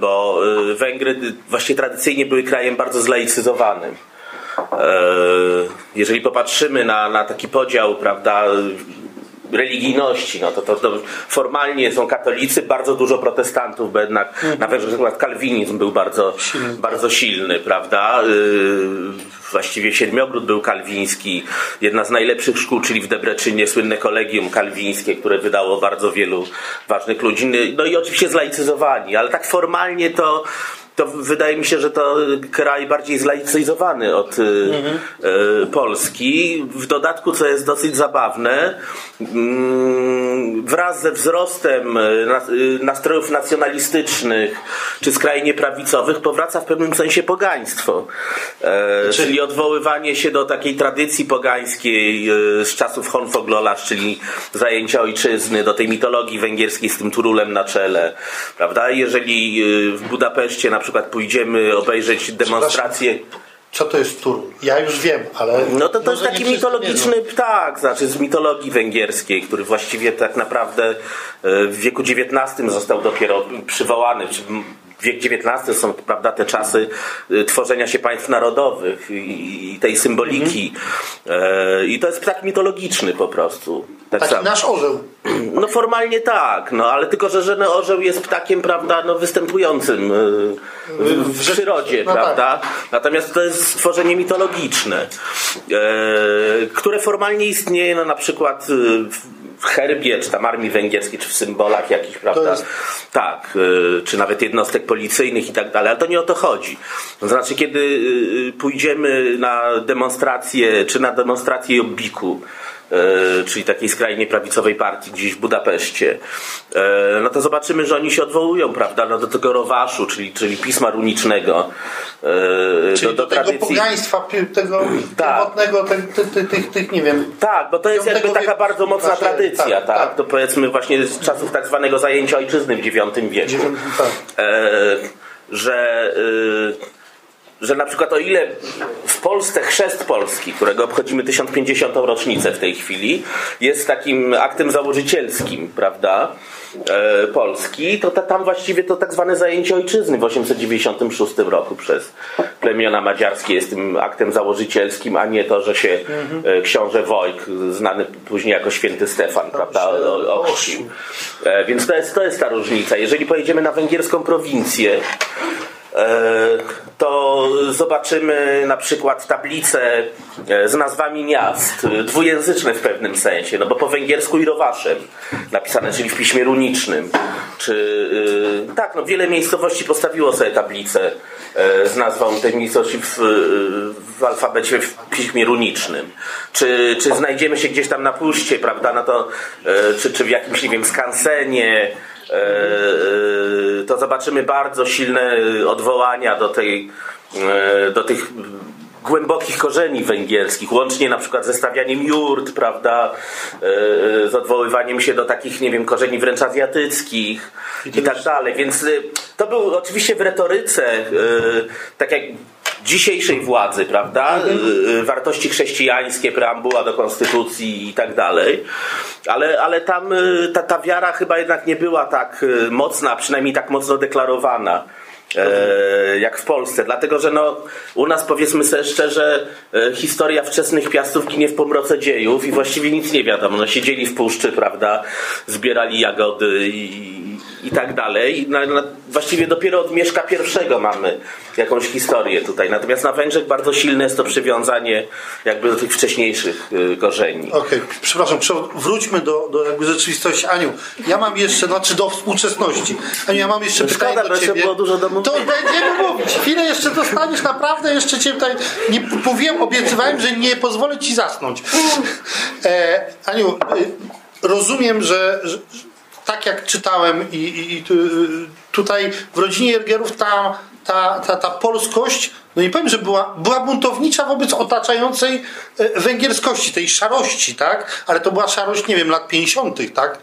bo y, Węgry właśnie tradycyjnie były krajem bardzo zlaicyzowanym. E, Jeżeli popatrzymy na, na taki podział, prawda, religijności, no to, to, to formalnie są katolicy, bardzo dużo protestantów, bo jednak Mhm. na Węgrzech przykład kalwinizm był bardzo silny, bardzo silny prawda? Yy, Właściwie Siedmiogród był kalwiński. Jedna z najlepszych szkół, czyli w Debreczynie słynne kolegium kalwińskie, które wydało bardzo wielu ważnych ludzi. No i oczywiście zlaicyzowani, ale tak formalnie to to wydaje mi się, że to kraj bardziej zlaicyzowany od y, y, Polski. W dodatku, co jest dosyć zabawne, mm, wraz ze wzrostem y, na- nastrojów nacjonalistycznych czy skrajnie prawicowych powraca w pewnym sensie pogaństwo. E, czyli odwoływanie się do takiej tradycji pogańskiej z czasów Honfoglolas, czyli zajęcia ojczyzny, do tej mitologii węgierskiej z tym turulem na czele. Prawda? Jeżeli w Budapeszcie na przykład pójdziemy obejrzeć demonstrację Co to jest Turul? Ja już wiem, ale... no to to jest taki mitologiczny ptak, znaczy z mitologii węgierskiej, który właściwie tak naprawdę e, w wieku XIX został dopiero przywołany, czy wiek XIX są prawda, te czasy y, tworzenia się państw narodowych i, tej symboliki. E, I to jest ptak mitologiczny po prostu. Tak Taki samo. nasz orzeł. No formalnie tak, no ale tylko, że, że no, orzeł jest ptakiem, prawda, no występującym y, w, w przyrodzie, no prawda? Natomiast to jest stworzenie mitologiczne, e, które formalnie istnieje, no na przykład y, w w herbie, czy tam armii węgierskiej, czy w symbolach jakichś, prawda? jest- Tak, y, czy nawet jednostek policyjnych i tak dalej, ale to nie o to chodzi. To znaczy, kiedy y, pójdziemy na demonstrację, czy na demonstrację Jobbiku, czyli takiej skrajnie prawicowej partii gdzieś w Budapeszcie, e, no to zobaczymy, że oni się odwołują, prawda, no do tego rowaszu, czyli, czyli pisma runicznego, e, Czyli do, tego pogaństwa, pi- tego Tak. tych, tych, tych, tych, tych, nie wiem. Tak, bo to jest jakby taka wieku. bardzo mocna Znaczy, tradycja, tak, tak, tak. To powiedzmy właśnie z czasów tak zwanego zajęcia ojczyzny w IX wieku. Dziewiątym, tak. E, że, e, że na przykład o ile w Polsce chrzest polski, którego obchodzimy 1050. rocznicę w tej chwili, jest takim aktem założycielskim, prawda, e, Polski, to ta, tam właściwie to tak zwane zajęcie ojczyzny w 896 roku przez plemiona madziarskie jest tym aktem założycielskim, a nie to, że się e, książę Wojk, znany później jako święty Stefan, prawda, ochrzcił. E, Więc to jest, to jest ta różnica. Jeżeli pojedziemy na węgierską prowincję, to zobaczymy na przykład tablice e, z nazwami miast, e, dwujęzyczne w pewnym sensie, no bo po węgiersku i rowaszem napisane, czyli w piśmie runicznym. Czy, e, tak, no wiele miejscowości postawiło sobie tablice e, z nazwą tej miejscowości w, e, w alfabecie w piśmie runicznym. Czy, czy znajdziemy się gdzieś tam na puście, prawda, no to, e, czy, czy w jakimś, nie wiem, skansenie, e, e, to zobaczymy bardzo silne odwołania do tej, e, do tych głębokich korzeni węgierskich, łącznie na przykład ze stawianiem jurt, prawda, e, z odwoływaniem się do takich, nie wiem, korzeni wręcz azjatyckich i tak dalej. Więc to był oczywiście w retoryce, tak jak dzisiejszej władzy, prawda? Y, Wartości chrześcijańskie, preambuła do konstytucji i tak dalej. Ale, ale tam y, ta, ta wiara chyba jednak nie była tak y, mocna, przynajmniej tak mocno deklarowana. E, jak w Polsce, dlatego że no, u nas powiedzmy sobie szczerze, e, historia wczesnych piastów ginie w pomroce dziejów i właściwie nic nie wiadomo. No, siedzieli w puszczy, prawda, zbierali jagody i, i tak dalej. Na, na, właściwie dopiero od Mieszka I mamy jakąś historię tutaj. Natomiast na Węgrzech bardzo silne jest to przywiązanie jakby do tych wcześniejszych y, korzeni. Okej, przepraszam, prze- wróćmy do, do jakby rzeczywistości. Aniu, ja mam jeszcze, znaczy do współczesności. Aniu, ja mam jeszcze No pytanie szkoda, do ciebie. było dużo do To będziemy mówić. Chwilę jeszcze dostaniesz, naprawdę jeszcze cię tutaj nie mówiłem, obiecywałem, że nie pozwolę ci zasnąć. E, Aniu, y, rozumiem, że, że tak jak czytałem i, i, i tu, tutaj w rodzinie Jergerów ta, ta, ta, ta polskość, no nie powiem, że była, była buntownicza wobec otaczającej e, węgierskości, tej szarości, tak? Ale to była szarość, nie wiem, lat 50., tak?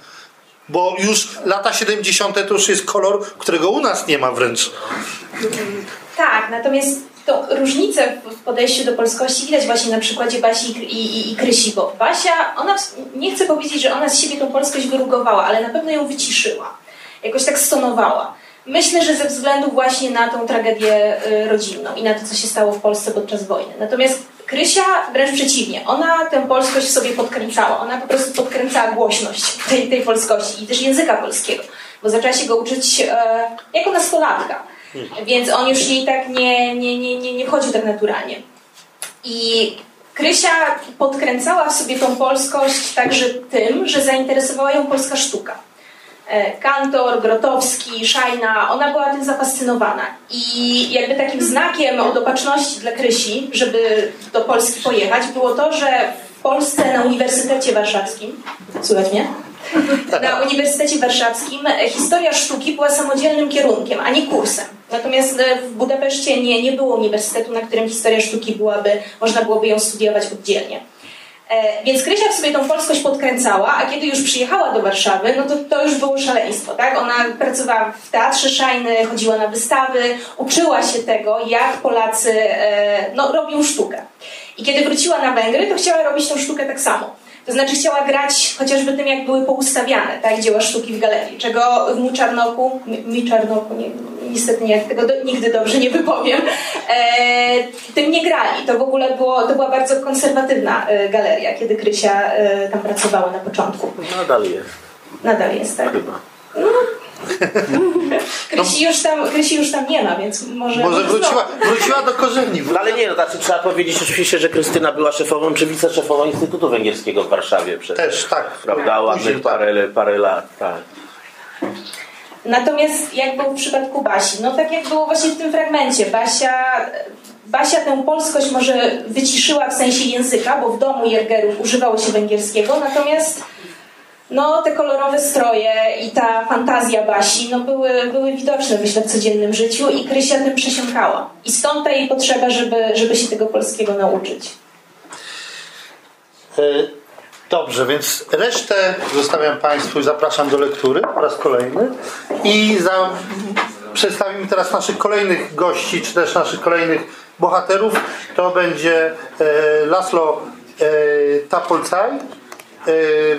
Bo już lata 70. to już jest kolor, którego u nas nie ma wręcz. Tak, natomiast to różnicę w podejściu do polskości widać właśnie na przykładzie Basi i, i, i Krysi, bo Basia, ona, nie chcę powiedzieć, że ona z siebie tą polskość wyrugowała, ale na pewno ją wyciszyła. Jakoś tak stonowała. Myślę, że ze względu właśnie na tą tragedię y, rodzinną i na to, co się stało w Polsce podczas wojny. Natomiast Krysia wręcz przeciwnie. Ona tę polskość w sobie podkręcała. Ona po prostu podkręcała głośność tej, tej polskości i też języka polskiego, bo zaczęła się go uczyć e, jako nastolatka. Więc on już jej tak nie, nie, nie, nie, nie wchodził tak naturalnie. I Krysia podkręcała w sobie tą polskość także tym, że zainteresowała ją polska sztuka. E, Kantor, Grotowski, Szajna, ona była tym zafascynowana. I jakby takim znakiem od opatrzności dla Krysi, żeby do Polski pojechać, było to, że w Polsce na Uniwersytecie Warszawskim, słychać mnie? Na Uniwersytecie Warszawskim historia sztuki była samodzielnym kierunkiem, a nie kursem. Natomiast e, w Budapeszcie nie, nie było uniwersytetu, na którym historia sztuki byłaby, można byłoby ją studiować oddzielnie. E, Więc Krysia w sobie tą polskość podkręcała, a kiedy już przyjechała do Warszawy, no to to już było szaleństwo, tak? Ona pracowała w teatrze Szajny, chodziła na wystawy, uczyła się tego, jak Polacy e, no, robią sztukę. I kiedy wróciła na Węgry, to chciała robić tą sztukę tak samo. To znaczy chciała grać chociażby tym, jak były poustawiane tak, dzieła sztuki w galerii, czego w Muczarnoku, Mi- Mi Czarnoku, nie, niestety nie, tego do, nigdy dobrze nie wypowiem, e, tym nie grali. To w ogóle było, to była bardzo konserwatywna e, galeria, kiedy Krysia e, tam pracowała na początku. Nadal jest. Nadal jest, tak? Chyba. (laughs) Krysi już tam, Krysi już tam nie ma, więc może... Może wróciła, wróciła do korzeni. No ale nie, no znaczy trzeba powiedzieć oczywiście, że Krystyna była szefową czy wiceszefową Instytutu Węgierskiego w Warszawie przez Też, tak. prawda, ładnych tak. parę, parę lat. Tak. Natomiast jak było w przypadku Basi? No tak jak było właśnie w tym fragmencie. Basia, Basia tę polskość może wyciszyła w sensie języka, bo w domu Jergerów używało się węgierskiego, natomiast no, te kolorowe stroje i ta fantazja Basi no, były, były widoczne myślę w codziennym życiu i Krysia tym przesiąkała. I stąd ta jej potrzeba, żeby, żeby się tego polskiego nauczyć. E, Dobrze, więc resztę zostawiam Państwu i zapraszam do lektury po raz kolejny. I za, przedstawimy teraz naszych kolejnych gości, czy też naszych kolejnych bohaterów. To będzie e, Laszlo e, Tapolcaj,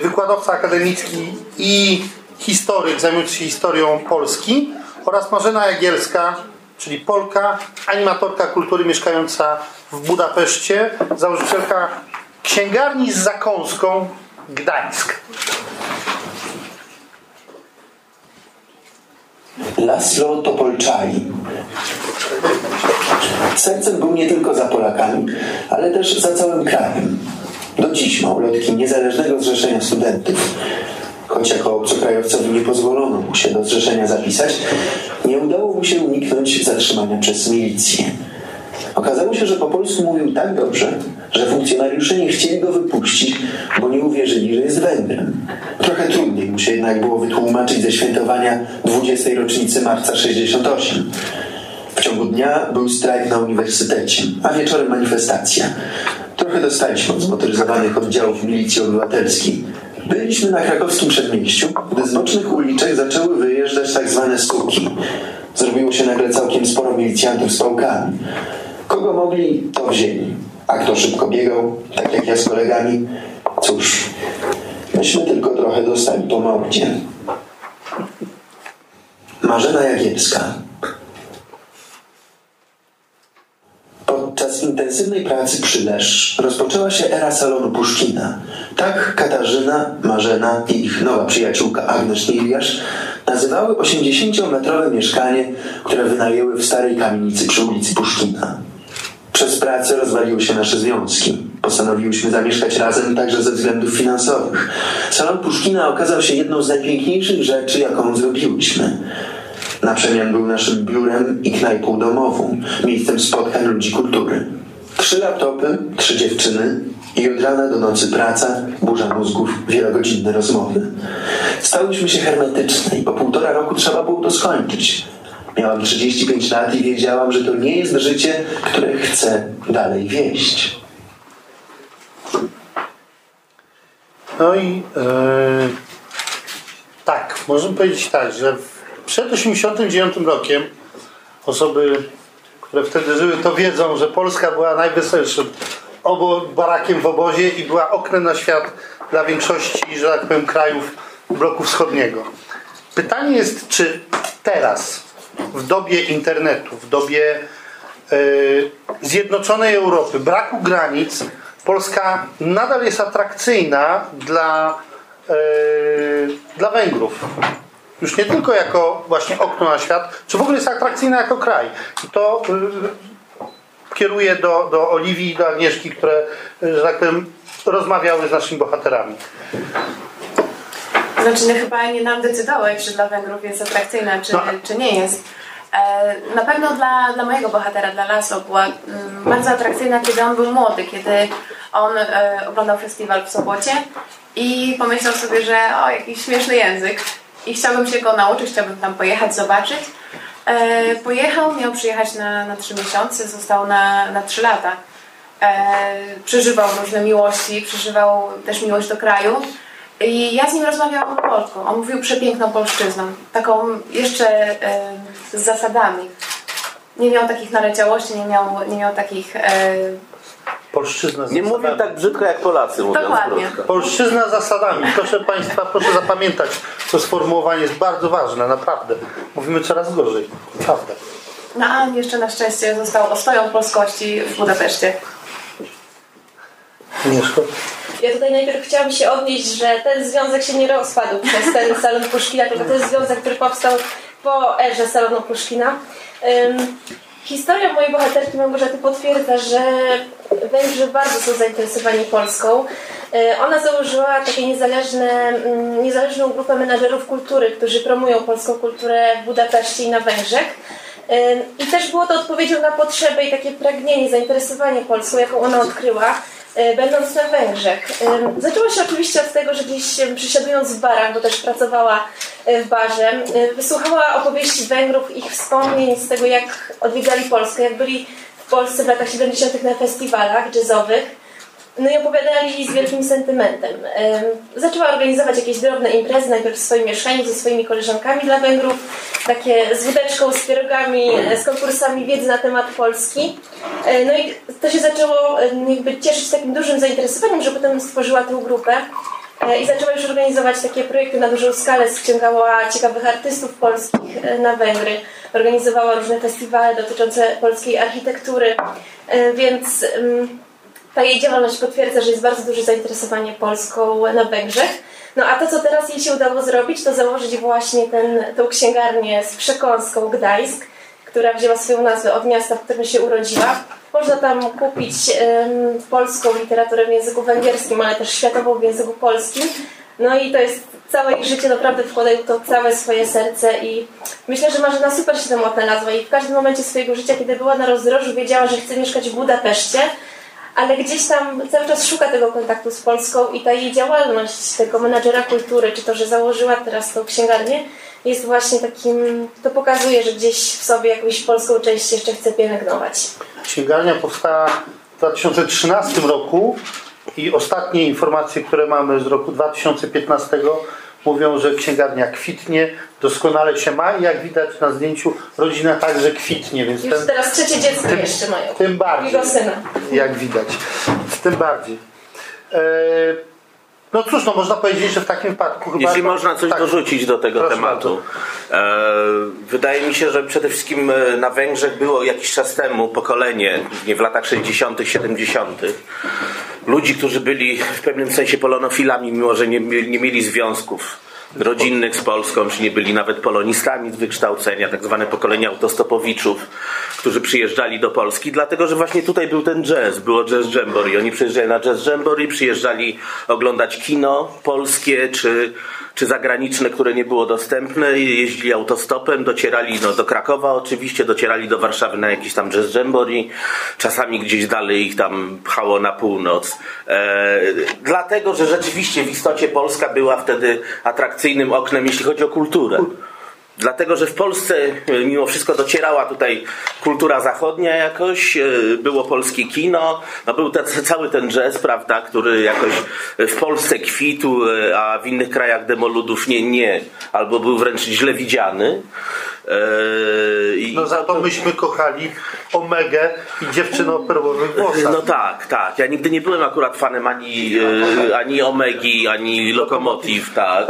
wykładowca akademicki i historyk zajmujący się historią Polski oraz Marzena Jagielska, czyli Polka, animatorka kultury mieszkająca w Budapeszcie, założycielka księgarni z zakąską Gdańsk. Laszlo Topolczaj. Sercem był nie tylko za Polakami, ale też za całym krajem. Do dziś ma ulotki Niezależnego Zrzeszenia Studentów. Choć jako obcokrajowcowi nie pozwolono mu się do zrzeszenia zapisać, nie udało mu się uniknąć zatrzymania przez milicję. Okazało się, że po polsku mówił tak dobrze, że funkcjonariusze nie chcieli go wypuścić, bo nie uwierzyli, że jest Węgrem. Trochę trudniej mu się jednak było wytłumaczyć ze świętowania 20. rocznicy marca 68. W ciągu dnia był strajk na uniwersytecie, a wieczorem manifestacja. Trochę dostaliśmy od zmotoryzowanych oddziałów milicji obywatelskiej. Byliśmy na krakowskim przedmieściu, gdy z bocznych uliczek zaczęły wyjeżdżać tak zwane suki. Zrobiło się nagle całkiem sporo milicjantów z pałkami. Kogo mogli, to wzięli. A kto szybko biegał, tak jak ja z kolegami, cóż, myśmy tylko trochę dostali po mordzie. Marzena Jagielska Podczas intensywnej pracy przy Lesz rozpoczęła się era salonu Puszkina. Tak Katarzyna, Marzena i ich nowa przyjaciółka Agnes Niewiasz nazywały 80-metrowe mieszkanie, które wynajęły w starej kamienicy przy ulicy Puszkina. Przez pracę rozwaliły się nasze związki. Postanowiłyśmy zamieszkać razem także ze względów finansowych. Salon Puszkina okazał się jedną z najpiękniejszych rzeczy, jaką zrobiłyśmy. Na przemian był naszym biurem i knajpą domową, miejscem spotkań ludzi kultury. Trzy laptopy, trzy dziewczyny i od rana do nocy praca, burza mózgów, wielogodzinne rozmowy. Stałyśmy się hermetyczne i po półtora roku trzeba było to skończyć. Miałam 35 lat i wiedziałam, że to nie jest życie, które chcę dalej wieść. No i e, tak, możemy powiedzieć tak, że przed 89 rokiem osoby, które wtedy żyły, to wiedzą, że Polska była najweselszym obo, barakiem w obozie i była oknem na świat dla większości, że tak powiem, krajów bloku wschodniego. Pytanie jest, czy teraz, w dobie internetu, w dobie e, zjednoczonej Europy, braku granic, Polska nadal jest atrakcyjna dla, e, dla Węgrów. Już nie tylko jako właśnie okno na świat, czy w ogóle jest atrakcyjna jako kraj. I to y, kieruję do, do Oliwii i do Agnieszki, które, y, że tak powiem, rozmawiały z naszymi bohaterami. Znaczy, no chyba nie nam decydować, czy dla Węgrów jest atrakcyjna, czy, No. czy nie jest. E, Na pewno dla, dla mojego bohatera, dla Lasso, była mm, bardzo atrakcyjna, kiedy on był młody, kiedy on e, oglądał festiwal w Sobocie i pomyślał sobie, że o, jakiś śmieszny język i chciałbym się go nauczyć, chciałbym tam pojechać, zobaczyć. E, pojechał, miał przyjechać na, na trzy miesiące, został na, na trzy lata. E, przeżywał różne miłości, przeżywał też miłość do kraju. I ja z nim rozmawiałam polską. On mówił przepiękną polszczyzną, taką jeszcze e, z zasadami. Nie miał takich naleciałości, nie miał, nie miał takich e, Polszczyzna Nie mówię tak brzydko jak Polacy, mówiąc Dokładnie. krótko. Polszczyzna z zasadami. Proszę Państwa, proszę zapamiętać, to sformułowanie jest bardzo ważne, naprawdę. Mówimy coraz gorzej. Prawda. No a jeszcze na szczęście został ostoją polskości w Budapeszcie. Mieszko? Ja tutaj najpierw chciałam się odnieść, że ten związek się nie rozpadł przez ten salon Puszkina, tylko to jest związek, który powstał po erze salonu Puszkina. Historia mojej bohaterki Małgorzaty potwierdza, że Węgrzy bardzo są zainteresowani Polską. Y, Ona założyła takie niezależne, mm, niezależną grupę menadżerów kultury, którzy promują polską kulturę w Budapeszcie i na Węgrzech. Ym, I też było to odpowiedzią na potrzeby i takie pragnienie, zainteresowanie Polską, jaką ona odkryła, będąc na Węgrzech. Zaczęło się oczywiście od tego, że gdzieś ym, przysiadując w barach, bo też pracowała y, w barze, wysłuchała opowieści Węgrów, ich wspomnień z tego, jak odwiedzali Polskę, jak byli w Polsce w latach 70. na festiwalach jazzowych. No i opowiadali z wielkim sentymentem. Ym, Zaczęła organizować jakieś drobne imprezy, najpierw w swoim mieszkaniu ze swoimi koleżankami dla Węgrów, takie z wódeczką, z pierogami, e, z konkursami wiedzy na temat Polski. E, No i to się zaczęło jakby cieszyć takim dużym zainteresowaniem, że potem stworzyła tę grupę e, i zaczęła już organizować takie projekty na dużą skalę, ściągała ciekawych artystów polskich na Węgry, organizowała różne festiwale dotyczące polskiej architektury, więc ta jej działalność potwierdza, że jest bardzo duże zainteresowanie Polską na Węgrzech. No a to, co teraz jej się udało zrobić, to założyć właśnie ten, tą księgarnię z przekąską Gdańsk, która wzięła swoją nazwę od miasta, w którym się urodziła. Można tam kupić em, polską literaturę w języku węgierskim, ale też światową w języku polskim. No i to jest całe ich życie, naprawdę wkładają to całe swoje serce i myślę, że Marzena super się tam odnalazła i w każdym momencie swojego życia, kiedy była na rozdrożu, wiedziała, że chce mieszkać w Budapeszcie, ale gdzieś tam cały czas szuka tego kontaktu z Polską i ta jej działalność tego menadżera kultury, czy to, że założyła teraz tą księgarnię, jest właśnie takim, to pokazuje, że gdzieś w sobie jakąś polską część jeszcze chce pielęgnować. Księgarnia powstała w 2013 roku i ostatnie informacje, które mamy z roku 2015 mówią, że księgarnia kwitnie, doskonale się ma i jak widać na zdjęciu rodzina także kwitnie, więc Już ten, teraz trzecie dziecko jeszcze mają. tym bardziej, syna. jak widać, tym bardziej. E, no cóż, no można powiedzieć, że w takim wypadku chyba... Jeśli można coś tak. dorzucić do tego tematu. E, wydaje mi się, że przede wszystkim e, na Węgrzech było jakiś czas temu pokolenie, nie w latach 60., 70., ludzi, którzy byli w pewnym sensie polonofilami, mimo że nie, nie mieli związków rodzinnych z Polską, czy nie byli nawet polonistami z wykształcenia, tak zwane pokolenie autostopowiczów, którzy przyjeżdżali do Polski, dlatego że właśnie tutaj był ten jazz, było jazz jamboree. Oni przyjeżdżali na jazz jamboree, przyjeżdżali oglądać kino polskie, czy, czy zagraniczne, które nie było dostępne, jeździli autostopem, docierali no, do Krakowa oczywiście, docierali do Warszawy na jakiś tam jazz jamboree, czasami gdzieś dalej ich tam pchało na północ. E, dlatego, że rzeczywiście w istocie Polska była wtedy atrakcyjnym oknem, jeśli chodzi o kulturę. Dlatego, że w Polsce e, mimo wszystko docierała tutaj kultura zachodnia jakoś, e, było polskie kino, no był ten, (laughs) cały ten jazz, prawda, który jakoś w Polsce kwitł, e, a w innych krajach demoludów nie, nie, albo był wręcz źle widziany. E, i- No za to myśmy kochali Omegę i dziewczynę o perłowych włosach. no tak, tak. Ja nigdy nie byłem akurat fanem ani, e, ani Omegi, ani Lokomotiv, tak.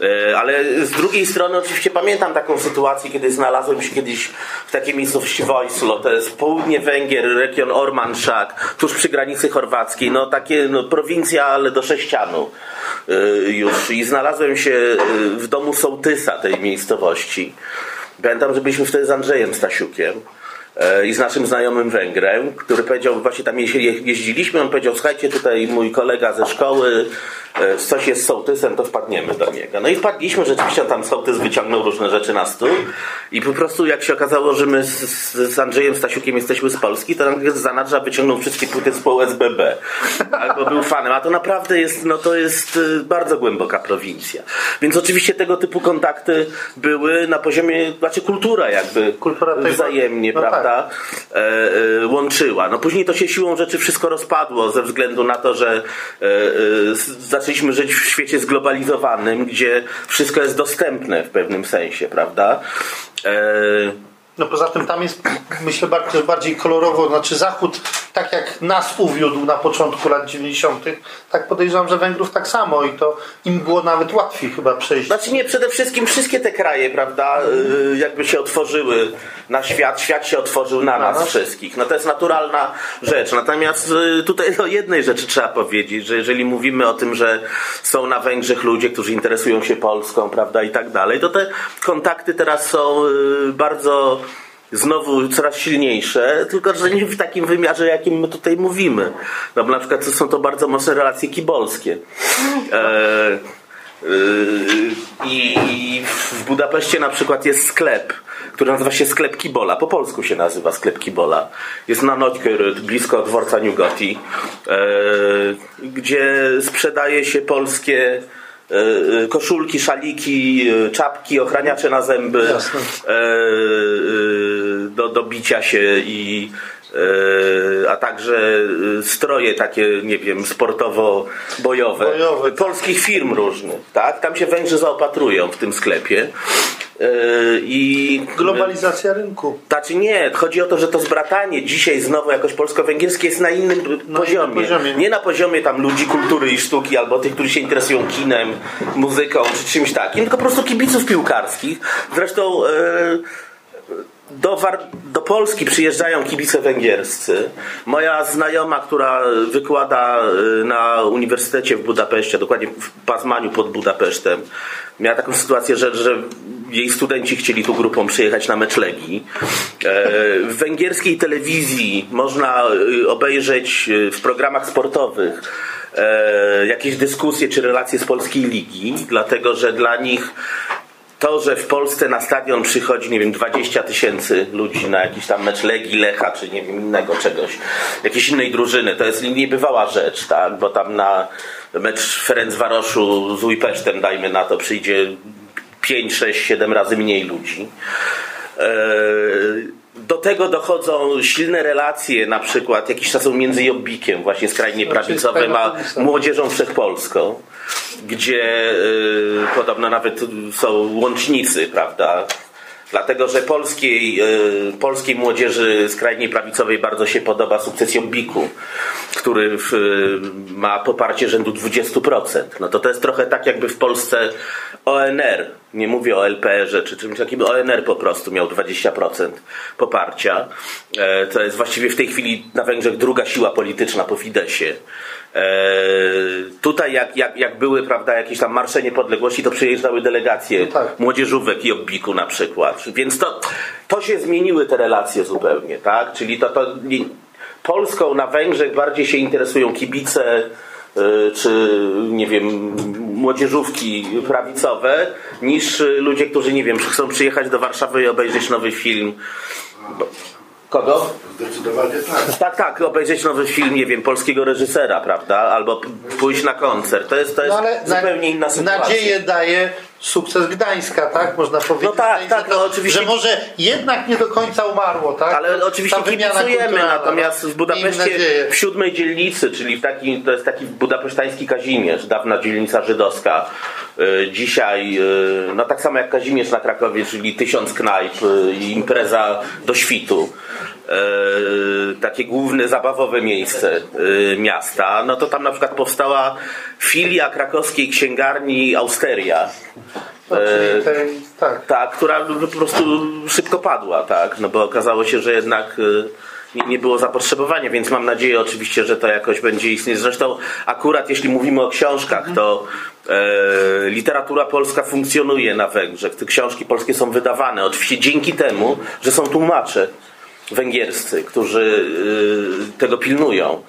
E, Ale z drugiej strony oczywiście pamiętam taką sytuację, kiedy znalazłem się kiedyś w takiej miejscowości Wojslo, to jest południe Węgier, region Ormanszak, tuż przy granicy chorwackiej, no takie no, prowincja, ale do sześcianu e, już. I znalazłem się w domu sołtysa tej miejscowości. Pamiętam, że byliśmy wtedy z Andrzejem Stasiukiem i z naszym znajomym Węgrem, który powiedział, właśnie tam je- je- jeździliśmy, on powiedział, słuchajcie, tutaj mój kolega ze szkoły, e, coś jest z sołtysem, to wpadniemy do niego. No i wpadliśmy, rzeczywiście tam sołtys wyciągnął różne rzeczy na stół i po prostu jak się okazało, że my z, z, Andrzejem Stasiukiem jesteśmy z Polski, to z zanadrza wyciągnął wszystkie płyty z POSBB. Albo był fanem, a to naprawdę jest, no to jest y, bardzo głęboka prowincja. Więc oczywiście tego typu kontakty były na poziomie, znaczy kultura jakby Kultura wzajemnie, no prawda, e, e, łączyła. No później to się siłą rzeczy wszystko rozpadło ze względu na to, że e, e, zaczęliśmy żyć w świecie zglobalizowanym, gdzie wszystko jest dostępne w pewnym sensie, prawda? No poza tym tam jest, myślę, bardziej, bardziej kolorowo, znaczy Zachód tak jak nas uwiódł na początku lat 90., tak podejrzewam, że Węgrów tak samo i to im było nawet łatwiej chyba przejść. Znaczy nie, przede wszystkim wszystkie te kraje, prawda, y, jakby się otworzyły na świat, świat się otworzył na nas wszystkich. No to jest naturalna rzecz. Natomiast y, tutaj o jednej rzeczy trzeba powiedzieć, że jeżeli mówimy o tym, że są na Węgrzech ludzie, którzy interesują się Polską, prawda, i tak dalej, to te kontakty teraz są y, bardzo znowu coraz silniejsze, tylko że nie w takim wymiarze, jakim my tutaj mówimy. No bo na przykład są to bardzo mocne relacje kibolskie. E, Yy, I w Budapeszcie na przykład jest sklep, który nazywa się sklep Kibola. Po polsku się nazywa sklep Kibola. Jest na Notkerud, blisko dworca Newgoti, gdzie sprzedaje się polskie yy, koszulki, szaliki, czapki, ochraniacze na zęby do, do bicia się i a także stroje takie, nie wiem, sportowo-bojowe Bojowe. polskich firm różnych, tak? Tam się Węgrzy zaopatrują w tym sklepie. I Globalizacja rynku. znaczy nie, chodzi o to, że to zbratanie dzisiaj znowu jakoś polsko-węgierskie jest na innym poziomie. poziomie. Nie na poziomie tam ludzi kultury i sztuki, albo tych, którzy się interesują kinem, muzyką czy czymś takim, tylko po prostu kibiców piłkarskich. Zresztą e, do, do Polski przyjeżdżają kibice węgierscy. Moja znajoma, która wykłada y, na Uniwersytecie w Budapeszcie, dokładnie w Pazmaniu pod Budapesztem, miała taką sytuację, że, że jej studenci chcieli tu grupą przyjechać na mecz Legii. E, W węgierskiej telewizji można y, obejrzeć y, w programach sportowych e, jakieś dyskusje czy relacje z polskiej ligi, dlatego że dla nich to, że w Polsce na stadion przychodzi, nie wiem, 20 tysięcy ludzi na jakiś tam mecz Legii, Lecha, czy nie wiem, innego czegoś, jakiejś innej drużyny, to jest niebywała rzecz, tak? Bo tam na mecz Ferencvaroszu z Ujpesztem, dajmy na to, przyjdzie 5, 6, 7 razy mniej ludzi. Eee, Do tego dochodzą silne relacje, na przykład jakiś czas między Jobbikiem, właśnie skrajnie prawicowym, a młodzieżą wszechpolską, gdzie y, podobno nawet są łącznicy, prawda? Dlatego, że polskiej, y, polskiej młodzieży skrajnie prawicowej bardzo się podoba sukces Jobbiku, który w, ma poparcie rzędu 20%. No to to jest trochę tak, jakby w Polsce ONR, nie mówię o LPR-ze czy czymś takim, ONR po prostu miał 20% poparcia. E, To jest właściwie w tej chwili na Węgrzech druga siła polityczna po Fidesie. E, Tutaj jak, jak, jak były prawda, jakieś tam marsze niepodległości, to przyjeżdżały delegacje młodzieżówek i obbiku na przykład. Więc to, to się zmieniły te relacje zupełnie, tak? Czyli to, to Polską na Węgrzech bardziej się interesują kibice czy nie wiem, młodzieżówki prawicowe, niż ludzie, którzy nie wiem, chcą przyjechać do Warszawy i obejrzeć nowy film. Kogo? Zdecydowanie tak. Tak, tak, obejrzeć nowy film, nie wiem, polskiego reżysera, prawda? Albo pójść na koncert. To jest, to jest No ale na- zupełnie inna sytuacja. Nadzieję daje sukces Gdańska, tak? Można powiedzieć. No tak, że tak, no oczywiście. Że może jednak nie do końca umarło, tak? Ale oczywiście kibicujemy, natomiast w miejmy Budapeszcie w siódmej dzielnicy, czyli w takim, to jest taki budapesztański Kazimierz, dawna dzielnica żydowska. Y, Dzisiaj, y, no tak samo jak Kazimierz na Krakowie, czyli tysiąc knajp y, i impreza do świtu. Y, Takie główne zabawowe miejsce y, miasta. No to tam na przykład powstała filia krakowskiej księgarni Austeria. No, E, tej, tak. tak, która po prostu szybko padła, tak, no bo okazało się, że jednak nie, nie było zapotrzebowania, więc mam nadzieję oczywiście, że to jakoś będzie istnieć. Zresztą akurat jeśli mówimy o książkach, to e, literatura polska funkcjonuje na Węgrzech. Te książki polskie są wydawane oczywiście dzięki temu, że są tłumacze węgierscy, którzy y, tego pilnują.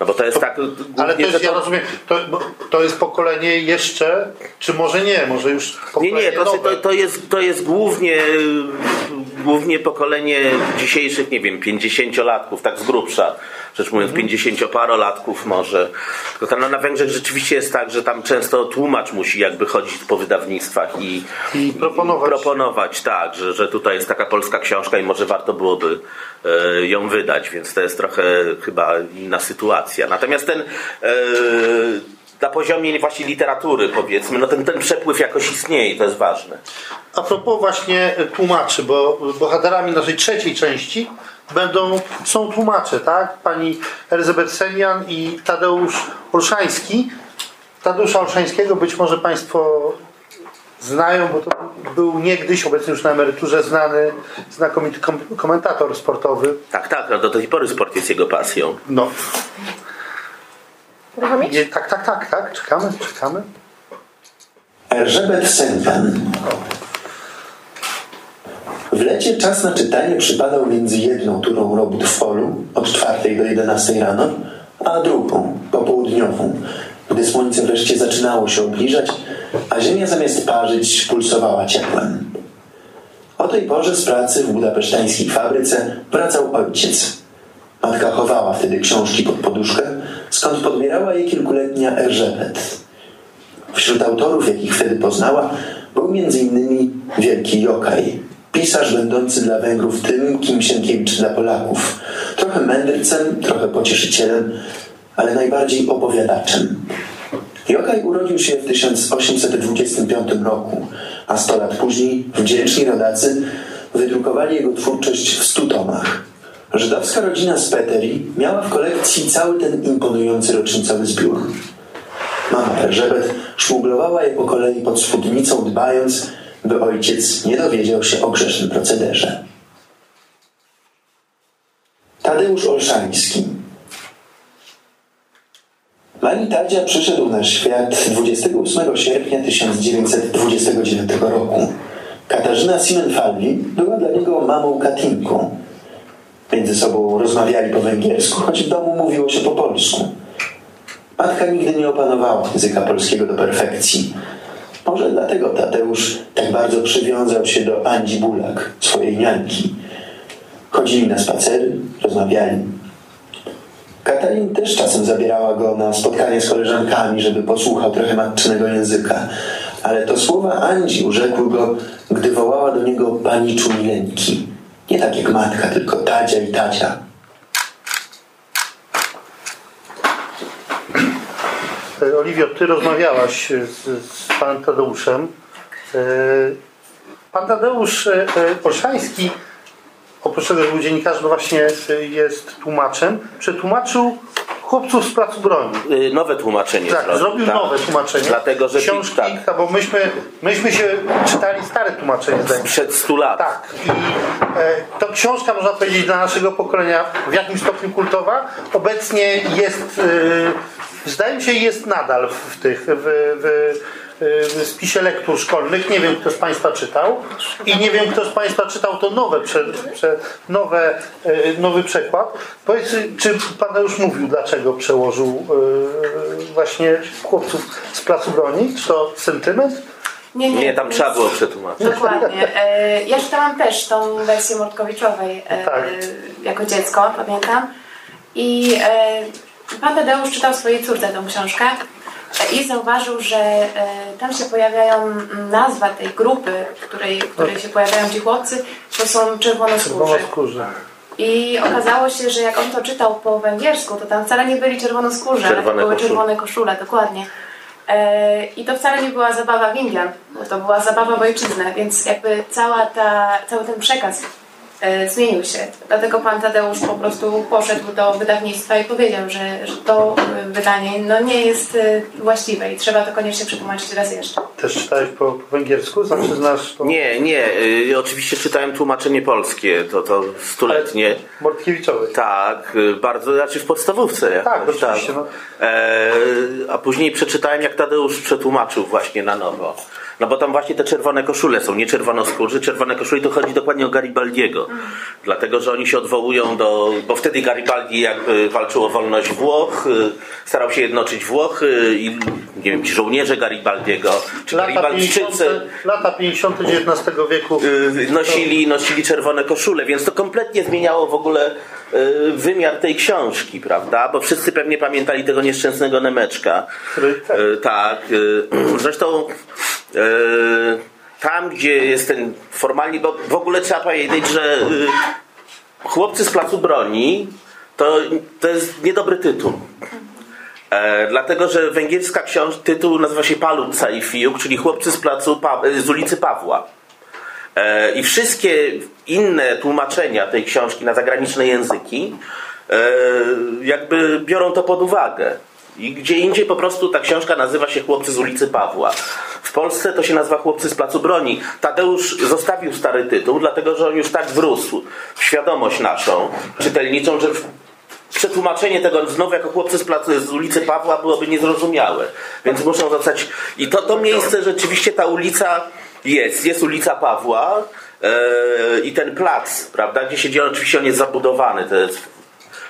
No bo to jest tak... Ale głównie, też że ja to- rozumiem, to, to jest pokolenie jeszcze, czy może nie, może już Nie, pokolenie nie, to, nowe. to, to, jest, to jest głównie, głównie pokolenie dzisiejszych, nie wiem, 50-latków, tak z grubsza. Rzecz mówiąc, 50-parolatków może. Tylko tam no, na Węgrzech rzeczywiście jest tak, że tam często tłumacz musi jakby chodzić po wydawnictwach i, I proponować. proponować tak, że, że tutaj jest taka polska książka i może warto byłoby e, ją wydać, więc to jest trochę chyba inna sytuacja. Natomiast ten e, na poziomie właśnie literatury powiedzmy, no ten, ten przepływ jakoś istnieje to jest ważne. A propos właśnie tłumaczy, bo bohaterami naszej trzeciej części będą, są tłumacze, tak? Pani Elizabeth Senian i Tadeusz Olszański. Tadeusza Olszańskiego być może Państwo znają, bo to był niegdyś, obecnie już na emeryturze, znany, znakomity kom komentator sportowy. Tak, tak, no do tej pory sport jest jego pasją. No. Nie, tak, tak, tak, tak, czekamy, czekamy. Erzebet Senkan. W lecie czas na czytanie przypadał między jedną turą robót w polu od 4 do 11 rano, a drugą, popołudniową, gdy słońce wreszcie zaczynało się obniżać, a ziemia zamiast parzyć pulsowała ciepłem. O tej porze z pracy w budapesztańskiej fabryce wracał ojciec. Matka chowała wtedy książki pod poduszkę, skąd podbierała je kilkuletnia Erzebet. Wśród autorów, jakich wtedy poznała, był m.in. wielki Jokaj, pisarz będący dla Węgrów tym, kim Sienkiewicz dla Polaków. Trochę mędrcem, trochę pocieszycielem, ale najbardziej opowiadaczem. Jokaj urodził się w 1825 roku, a 100 lat później wdzięczni rodacy wydrukowali jego twórczość w stu tomach. Żydowska rodzina z Peteri miała w kolekcji cały ten imponujący rocznicowy zbiór. Mama Erzebet szmuglowała je po kolei pod spódnicą, dbając, by ojciec nie dowiedział się o grzesznym procederze. Tadeusz Olszański Mani Tadzia przyszedł na świat 28 sierpnia 1929 roku. Katarzyna Simenfalli była dla niego mamą Katinką. Między sobą rozmawiali po węgiersku, choć w domu mówiło się po polsku. Matka nigdy nie opanowała języka polskiego do perfekcji. Może dlatego Tadeusz tak bardzo przywiązał się do Andzi Bulak, swojej nianki. Chodzili na spacery, rozmawiali. Katalin też czasem zabierała go na spotkanie z koleżankami, żeby posłuchał trochę matczynego języka. Ale to słowa Andzi urzekły go, gdy wołała do niego pani Czumileńki. Nie tak jak matka, tylko Tadzia i Tacia. Oliwio, ty rozmawiałaś z, z panem Tadeuszem. E, Pan Tadeusz e, Olszański, oprócz tego, że był dziennikarzem, no właśnie e, jest tłumaczem, przetłumaczył chłopców z Placu Broni. Nowe tłumaczenie Tak, zrobił tak. nowe tłumaczenie. Dlatego, że Książki, tak, bo myśmy, myśmy się czytali stare tłumaczenie. zdaje mi się. przed 100 lat. Tak. I e, to książka, można powiedzieć, dla naszego pokolenia w jakimś stopniu kultowa. Obecnie jest, e, zdaje mi się, jest nadal w, w tych, w, w, w spisie lektur szkolnych. Nie wiem, kto z Państwa czytał. I nie wiem, kto z Państwa czytał to nowe, prze, prze, nowe, e, nowy przekład. Powiedz, czy Pan już mówił, dlaczego przełożył e, właśnie chłopców z Placu Broni? Czy to sentyment? Nie, nie. Nie, tam trzeba było przetłumaczyć. Dokładnie. E, Ja czytałam też tą wersję Mordkowiczowej e, Tak. jako dziecko, pamiętam. I e, pan Tadeusz czytał swojej córce tą książkę i zauważył, że e, tam się pojawiają nazwa tej grupy, w której, w której się pojawiają ci chłopcy, to są czerwonoskórzy. Czerwonoskórzy. I okazało się, że jak on to czytał po węgiersku, to tam wcale nie byli czerwonoskórzy, ale to były koszule. czerwone koszule, dokładnie. E, I to wcale nie była zabawa w Indian, bo to była zabawa w ojczyznę, więc jakby cała ta, cały ten przekaz zmienił się. Dlatego pan Tadeusz po prostu poszedł do wydawnictwa i powiedział, że, że to e, wydanie no, nie jest e, właściwe i trzeba to koniecznie przetłumaczyć raz jeszcze. Też czytałeś po, po węgiersku? Znaczy znasz to? Nie, nie. y, Oczywiście czytałem tłumaczenie polskie, to, to stuletnie. Mordkiewiczowej. Tak, bardzo, znaczy w podstawówce. Jakoś, Tak, oczywiście, no. E, a później przeczytałem, jak Tadeusz przetłumaczył właśnie na nowo. No bo tam właśnie te czerwone koszule są, nie czerwonoskórzy. Czerwone koszule to chodzi dokładnie o Garibaldiego. Dlatego, że oni się odwołują do... Bo wtedy Garibaldi jakby walczył o wolność Włoch, y, starał się jednoczyć Włochy i nie wiem, ci żołnierze Garibaldiego, czy Lata 50, Garibaldczycy lata 50 XIX wieku. y, nosili, nosili czerwone koszule, więc to kompletnie zmieniało w ogóle y, wymiar tej książki, prawda? Bo wszyscy pewnie pamiętali tego nieszczęsnego Nemeczka. Który, tak. Tak. (clears throat) Zresztą tam, gdzie jest ten formalnie, bo w ogóle trzeba powiedzieć, że y, chłopcy z placu broni to, to jest niedobry tytuł. E, dlatego, że węgierska książka, tytuł nazywa się Palut Saifiuk, czyli chłopcy z placu, pa, z ulicy Pawła. E, I wszystkie inne tłumaczenia tej książki na zagraniczne języki e, jakby biorą to pod uwagę. I gdzie indziej po prostu ta książka nazywa się Chłopcy z ulicy Pawła. W Polsce to się nazywa Chłopcy z Placu Broni. Tadeusz zostawił stary tytuł, dlatego że on już tak wrósł w świadomość naszą, czytelniczą, że przetłumaczenie tego znowu jako chłopcy z, placu, z ulicy Pawła byłoby niezrozumiałe. Więc muszą zostać. I to, to miejsce rzeczywiście ta ulica jest. Jest ulica Pawła e, i ten plac, prawda, gdzie się dzieje, oczywiście on jest zabudowany, to jest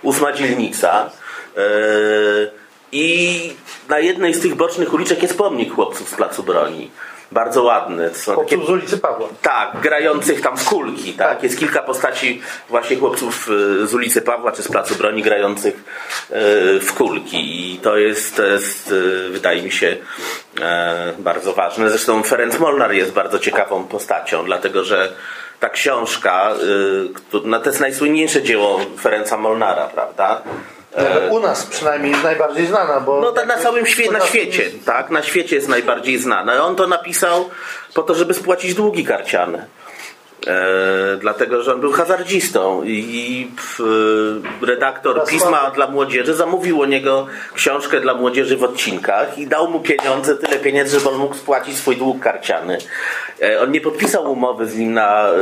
ósma dzielnica. E, I na jednej z tych bocznych uliczek jest pomnik chłopców z Placu Broni. Bardzo ładny. Są takie, Chłopców z ulicy Pawła. tak, grających tam w kulki, tak? Jest kilka postaci właśnie chłopców y, z ulicy Pawła czy z Placu Broni grających y, w kulki i to jest, to jest y, wydaje mi się bardzo ważne. Zresztą Ferenc Molnar jest bardzo ciekawą postacią, dlatego że ta książka, no to jest najsłynniejsze dzieło Ferenca Molnara, prawda? Ale U nas przynajmniej jest najbardziej znana, bo... No tak na całym świecie, na świecie, tak, na świecie jest najbardziej znane. On to napisał po to, żeby spłacić długi karciane. E, dlatego, że on był hazardzistą i e, redaktor pisma dla młodzieży zamówił o niego książkę dla młodzieży w odcinkach i dał mu pieniądze, tyle pieniędzy, żeby on mógł spłacić swój dług karciany. E, on nie podpisał umowy z nim na e,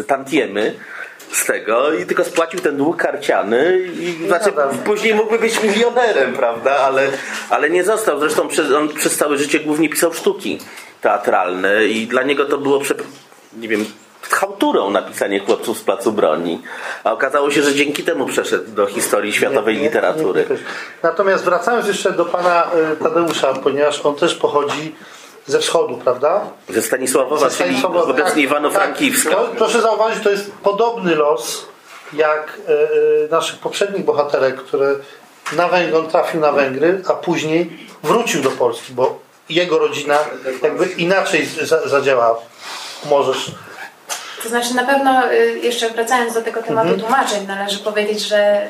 e, tantiemy, z tego i tylko spłacił ten dług karciany i znaczy, później mógłby być milionerem, prawda? Ale, ale nie został. Zresztą przez, on przez całe życie głównie pisał sztuki teatralne i dla niego to było prze, nie wiem, chałturą napisanie chłopców z placu broni. A okazało się, że dzięki temu przeszedł do historii światowej Nie, nie, literatury. nie, nie. Natomiast wracając jeszcze do pana y, Tadeusza, ponieważ on też pochodzi ze wschodu, prawda? Ze Stanisławowa, Ze czyli Stanisławowa, obecnie tak, Iwano-Frankiwska. tak. No, proszę zauważyć, to jest podobny los jak y, y, naszych poprzednich bohaterek, które na Węgry, on trafił na Węgry, a później wrócił do Polski, bo jego rodzina jakby inaczej za, zadziałała. Możesz To znaczy na pewno y, jeszcze wracając do tego tematu Mhm. tłumaczeń, należy powiedzieć, że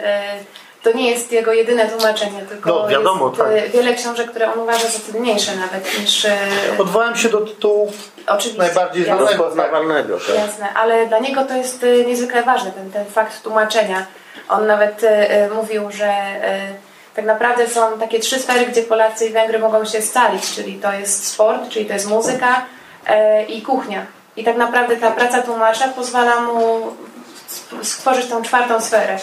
to nie jest jego jedyne tłumaczenie, tylko No, wiadomo, jest tak. y, wiele książek, które on uważa za cenniejsze nawet niż... y, Odwołałem się do tytułu Oczywiście. najbardziej znanego. Rozpoznawalnego, tak. Jasne, ale dla niego to jest y, niezwykle ważny, ten, ten fakt tłumaczenia. On nawet mówił, że y, tak naprawdę są takie trzy sfery, gdzie Polacy i Węgry mogą się scalić, czyli to jest sport, czyli to jest muzyka y, i kuchnia. I tak naprawdę ta praca tłumacza pozwala mu stworzyć tą czwartą sferę,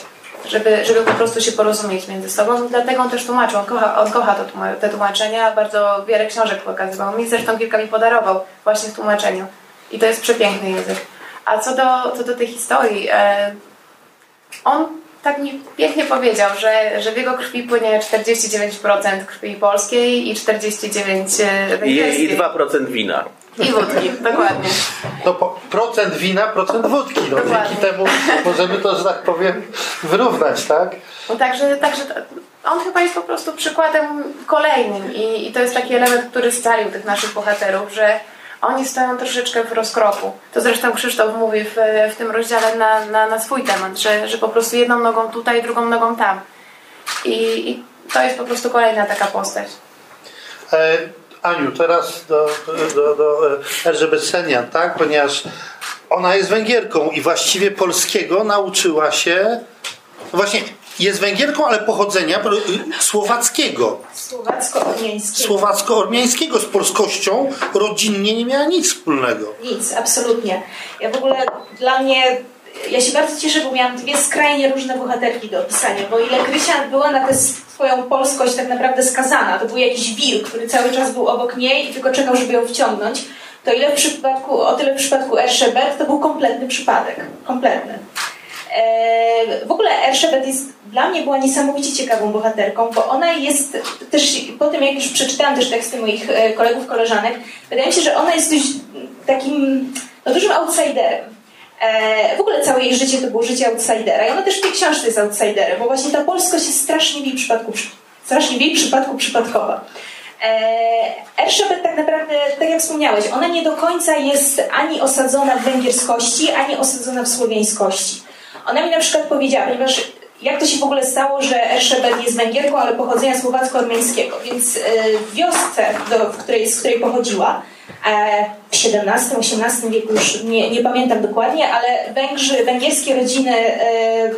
żeby, żeby po prostu się porozumieć między sobą. Dlatego on też tłumaczył, on kocha, on kocha to te tłumaczenia, bardzo wiele książek pokazywał. Mi zresztą kilka mi podarował właśnie w tłumaczeniu. I to jest przepiękny język. A co do, co do tej historii, e, on tak mi pięknie powiedział, że, że w jego krwi płynie 49% krwi polskiej i 49% e, I, węgierskiej. I 2% wina. I wódki, dokładnie. No, po, procent wina, procent wódki. No, Dokładnie. dzięki temu możemy to, że tak powiem, wyrównać, tak? No także, także on chyba jest po prostu przykładem kolejnym i, i to jest taki element, który scalił tych naszych bohaterów, że oni stoją troszeczkę w rozkroku. To zresztą Krzysztof mówi w, w tym rozdziale na, na, na swój temat, że, że po prostu jedną nogą tutaj, drugą nogą tam. I, I to jest po prostu kolejna taka postać. E, Aniu, teraz do, do, do e, Elżbiet Senian, tak? Ponieważ ona jest Węgierką i właściwie polskiego nauczyła się. No właśnie, jest Węgierką, ale pochodzenia pro- słowackiego. Słowacko-ormiańskiego. Słowacko-ormiańskiego z polskością rodzinnie nie miała nic wspólnego. Nic, absolutnie. Ja w ogóle dla mnie, ja się bardzo cieszę, bo miałam dwie skrajnie różne bohaterki do opisania, bo ile Krysia była na tę swoją polskość tak naprawdę skazana, to był jakiś wir, który cały czas był obok niej i tylko czekał, żeby ją wciągnąć, to ile w przypadku, o tyle w przypadku Erszebet to był kompletny przypadek. Kompletny. E, W ogóle Erszebet jest, dla mnie była niesamowicie ciekawą bohaterką, bo ona jest też, po tym jak już przeczytałam też teksty moich e, kolegów, koleżanek, wydaje mi się, że ona jest dość takim no, dużym outsiderem. E, W ogóle całe jej życie to było życie outsidera i ona też w tej książce jest outsiderem, bo właśnie ta polskość jest strasznie w jej przypadku, przy- strasznie w jej przypadku przypadkowa. E, Erszebet tak naprawdę, tak jak wspomniałeś, ona nie do końca jest ani osadzona w węgierskości, ani osadzona w słowiańskości. Ona mi na przykład powiedziała, ponieważ jak to się w ogóle stało, że Erszebet jest Węgierką, ale pochodzenia słowacko-ormiańskiego, więc e, w wiosce, do, w której, z której pochodziła, w XVII-XVIII wieku już nie, nie pamiętam dokładnie, ale Węgrzy, węgierskie rodziny e,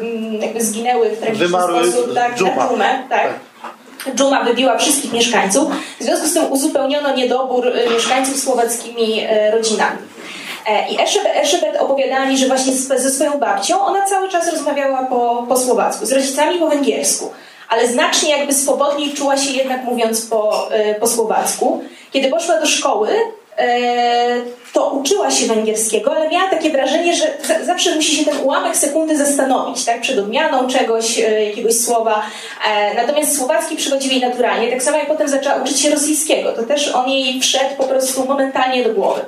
jakby zginęły w tragiczny Wymarły sposób tak, dżuma. na dżumę. Tak. Dżuma wybiła wszystkich mieszkańców. W związku z tym uzupełniono niedobór e, mieszkańców słowackimi e, rodzinami. E, I Eszebet, Eszebet opowiadała mi, że właśnie ze swoją babcią ona cały czas rozmawiała po, po słowacku, z rodzicami po węgiersku, ale znacznie jakby swobodniej czuła się jednak mówiąc po, e, po słowacku. Kiedy poszła do szkoły, e, to uczyła się węgierskiego, ale miała takie wrażenie, że za- zawsze musi się ten ułamek sekundy zastanowić, tak, przed odmianą czegoś, e, jakiegoś słowa. E, Natomiast słowacki przychodził jej naturalnie, tak samo jak potem zaczęła uczyć się rosyjskiego, to też on jej wszedł po prostu momentalnie do głowy.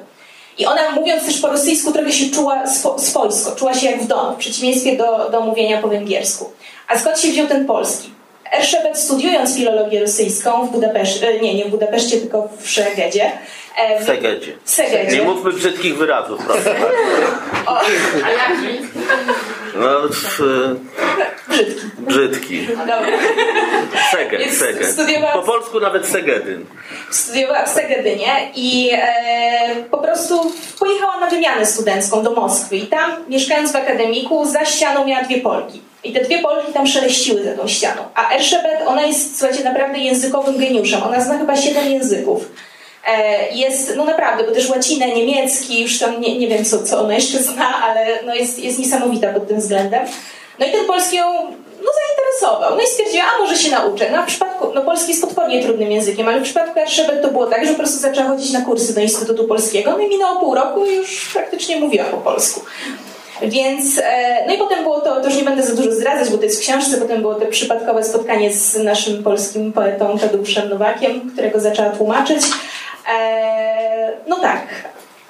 I ona mówiąc też po rosyjsku trochę się czuła swo, swojsko, czuła się jak w domu, w przeciwieństwie do, do mówienia po węgiersku. A skąd się wziął ten polski? Erszebet studiując filologię rosyjską w Budapeszcie, nie, nie w Budapeszcie, tylko w Szegedzie. W Segedzie. W Segedzie. Nie mówmy brzydkich wyrazów, proszę. (laughs) O, A jaki? No, w, brzydki. brzydki. Dobra. Seged, Więc Seged. studiowałam- Po polsku nawet Segedyn. Studiowała w Segedynie i e, po prostu pojechała na wymianę studencką do Moskwy i tam mieszkając w akademiku za ścianą miała dwie Polki. I te dwie Polki tam szeleściły za tą ścianą. A Erszebet, ona jest, słuchajcie, naprawdę językowym geniuszem. Ona zna chyba siedem języków. E, jest, no naprawdę, bo też łacinę, niemiecki, już tam nie, nie wiem, co, co ona jeszcze zna, ale no jest, jest niesamowita pod tym względem. No i ten polski ją no, zainteresował. No i stwierdziła, a może się nauczę. No w przypadku, no polski jest potwornie trudnym językiem, ale w przypadku Erszebet to było tak, że po prostu zaczęła chodzić na kursy do Instytutu Polskiego, no i minęło pół roku i już praktycznie mówiła po polsku. Więc, e, no i potem było to, to już nie będę za dużo zdradzać, bo to jest w książce, potem było to przypadkowe spotkanie z naszym polskim poetą Tadeuszem Nowakiem, którego zaczęła tłumaczyć. E, no tak.